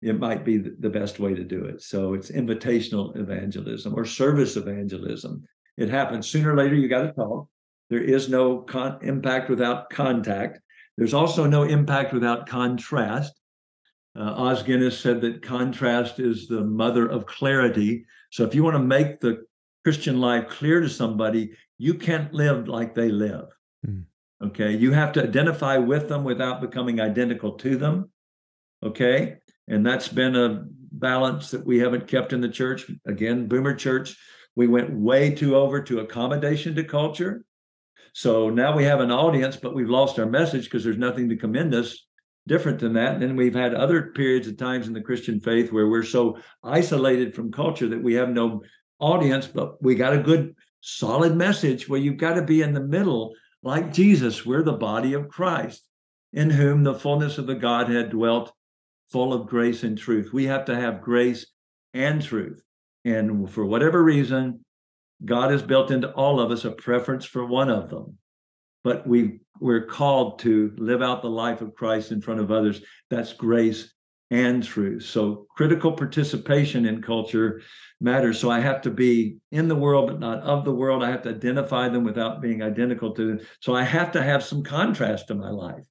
it might be the best way to do it. So it's invitational evangelism or service evangelism. It happens sooner or later. You got to talk. There is no con- impact without contact. There's also no impact without contrast. Uh, Os Guinness said that contrast is the mother of clarity. So if you want to make the Christian life clear to somebody, you can't live like they live. Mm. Okay. You have to identify with them without becoming identical to them. Okay. And that's been a balance that we haven't kept in the church. Again, boomer church, we went way too over to accommodation to culture. So now we have an audience, but we've lost our message because there's nothing to commend us different than that. And then we've had other periods of times in the Christian faith where we're so isolated from culture that we have no audience, but we got a good solid message where you've got to be in the middle like Jesus. We're the body of Christ in whom the fullness of the Godhead dwelt full of grace and truth. We have to have grace and truth. And for whatever reason, God has built into all of us a preference for one of them. But we we're called to live out the life of Christ in front of others. That's grace and truth. So critical participation in culture matters. So I have to be in the world, but not of the world. I have to identify them without being identical to them. So I have to have some contrast to my life.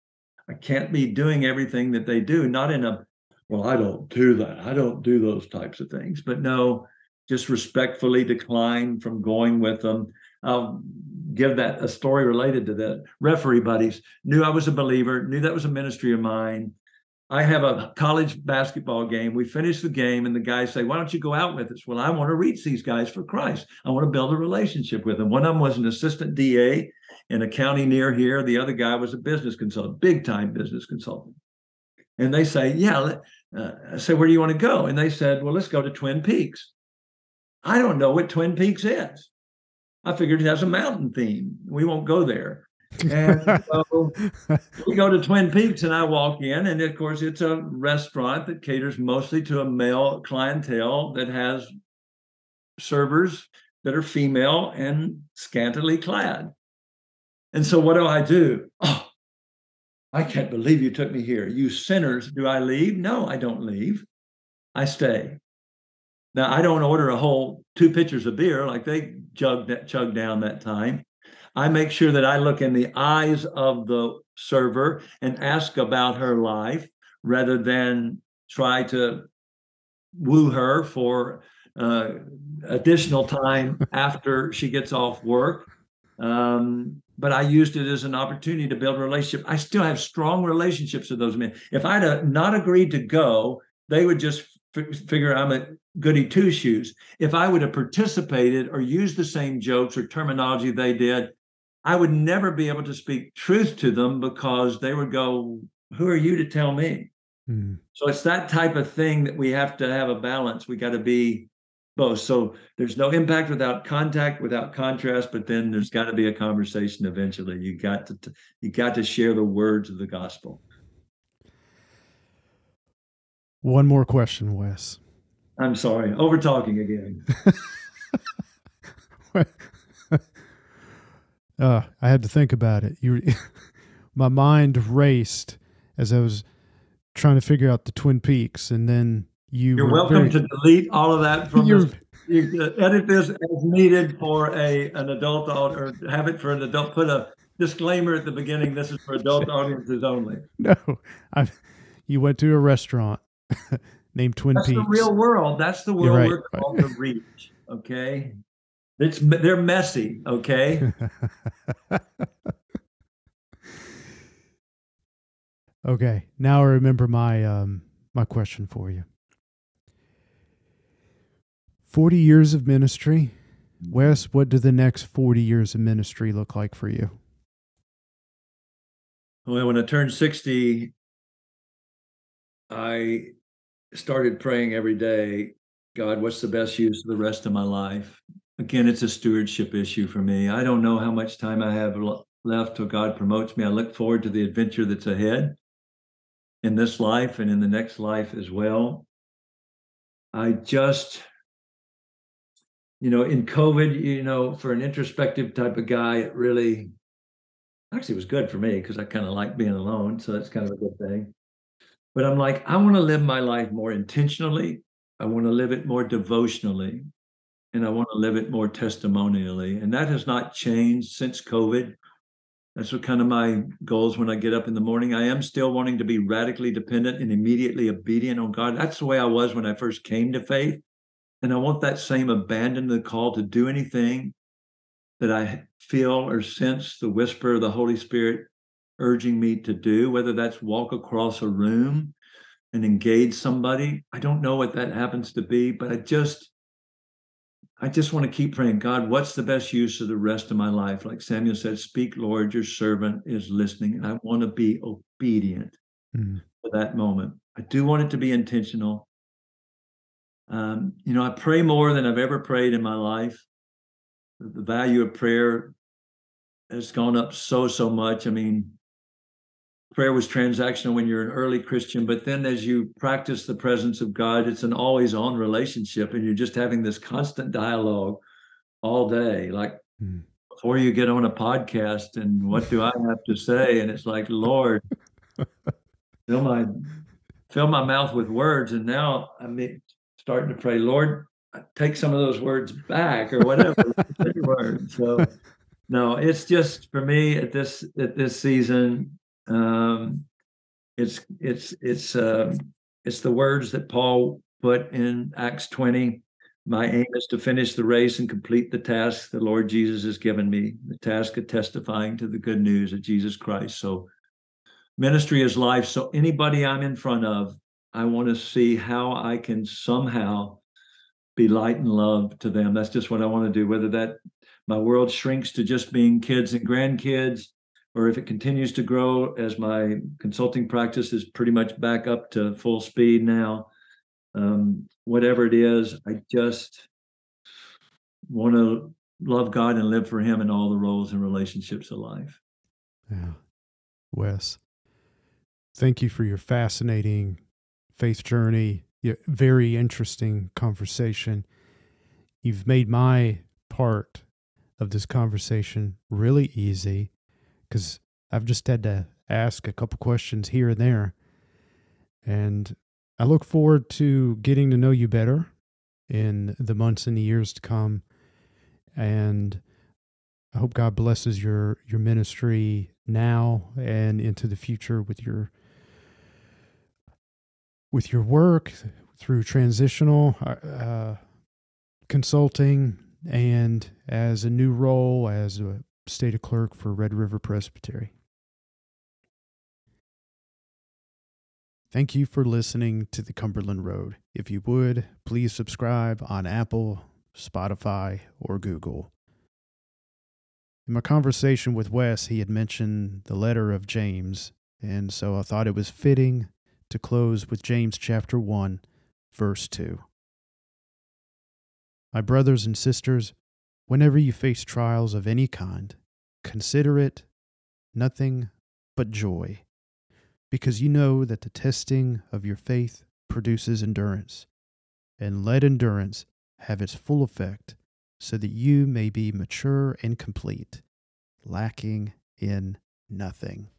I can't be doing everything that they do, not in a, well, I don't do that. I don't do those types of things. But no, just respectfully decline from going with them. I'll give that a story related to that. Referee buddies knew I was a believer, knew that was a ministry of mine. I have a college basketball game. We finish the game, and the guys say, Why don't you go out with us? Well, I want to reach these guys for Christ. I want to build a relationship with them. One of them was an assistant DA in a county near here. The other guy was a business consultant, big time business consultant. And they say, Yeah, uh, I say, Where do you want to go? And they said, Well, let's go to Twin Peaks. I don't know what Twin Peaks is. I figured it has a mountain theme. We won't go there. And so we go to Twin Peaks, and I walk in, and of course, it's a restaurant that caters mostly to a male clientele that has servers that are female and scantily clad. And so, what do I do? Oh, I can't believe you took me here. You sinners. Do I leave? No, I don't leave. I stay. Now, I don't order a whole two pitchers of beer like they chugged, chugged down that time. I make sure that I look in the eyes of the server and ask about her life rather than try to woo her for uh, additional time after she gets off work. Um, but I used it as an opportunity to build a relationship. I still have strong relationships with those men. If I'd not agreed to go, they would just f- figure I'm a goody two shoes. If I would have participated or used the same jokes or terminology they did, I would never be able to speak truth to them because they would go, Who are you to tell me? Mm. So it's that type of thing that we have to have a balance. We got to be both. So there's no impact without contact, without contrast, but then there's got to be a conversation eventually. You got to you got to share the words of the gospel. One more question, Wes. I'm sorry, over talking again. Uh, I had to think about it. You, my mind raced as I was trying to figure out the Twin Peaks, and then you. You're welcome very, to delete all of that from your. You edit this as needed for a an adult or have it for an adult. Put a disclaimer at the beginning. This is for adult audiences only. No, I. You went to a restaurant named Twin That's Peaks. That's the real world. That's the world right, we're called right. to reach. Okay. It's they're messy, okay? okay. Now I remember my um my question for you. 40 years of ministry. Wes, what do the next 40 years of ministry look like for you? Well, when I turned 60, I started praying every day, God, what's the best use of the rest of my life? again, it's a stewardship issue for me. I don't know how much time I have left till God promotes me. I look forward to the adventure that's ahead in this life and in the next life as well. I just, you know, in COVID, you know, for an introspective type of guy, it really actually was good for me because I kind of like being alone. So that's kind of a good thing. But I'm like, I want to live my life more intentionally. I want to live it more devotionally and I want to live it more testimonially. And that has not changed since COVID. That's what kind of my goals when I get up in the morning. I am still wanting to be radically dependent and immediately obedient on God. That's the way I was when I first came to faith. And I want that same abandon the call to do anything that I feel or sense the whisper of the Holy Spirit urging me to do, whether that's walk across a room and engage somebody. I don't know what that happens to be, but I just I just want to keep praying, God, what's the best use of the rest of my life? Like Samuel said, speak, Lord, your servant is listening. And I want to be obedient mm. for that moment. I do want it to be intentional. Um, you know, I pray more than I've ever prayed in my life. The value of prayer has gone up so, so much. I mean, prayer was transactional when you're an early Christian, but then as you practice the presence of God, it's an always on relationship and you're just having this constant dialogue all day. Like mm. before you get on a podcast and what do I have to say? And it's like, Lord, fill my fill my mouth with words. And now I'm starting to pray, Lord, take some of those words back or whatever. so no, it's just for me at this at this season, um, it's it's it's uh, it's the words that Paul put in Acts 20. My aim is to finish the race and complete the task the Lord Jesus has given me, the task of testifying to the good news of Jesus Christ. So ministry is life. So anybody I'm in front of, I want to see how I can somehow be light and love to them. That's just what I want to do. Whether that my world shrinks to just being kids and grandkids, or if it continues to grow as my consulting practice is pretty much back up to full speed now, um, whatever it is, I just want to love God and live for Him in all the roles and relationships of life. Yeah. Wes, thank you for your fascinating faith journey, your very interesting conversation. You've made my part of this conversation really easy because I've just had to ask a couple questions here and there. And I look forward to getting to know you better in the months and the years to come. And I hope God blesses your your ministry now and into the future with your with your work through transitional uh, consulting and as a new role as a stated clerk for Red River Presbytery. Thank you for listening to the Cumberland Road. If you would, please subscribe on Apple, Spotify, or Google. In my conversation with Wes, he had mentioned the letter of James, and so I thought it was fitting to close with James chapter 1, verse 2. My brothers and sisters, Whenever you face trials of any kind, consider it nothing but joy, because you know that the testing of your faith produces endurance, and let endurance have its full effect, so that you may be mature and complete, lacking in nothing.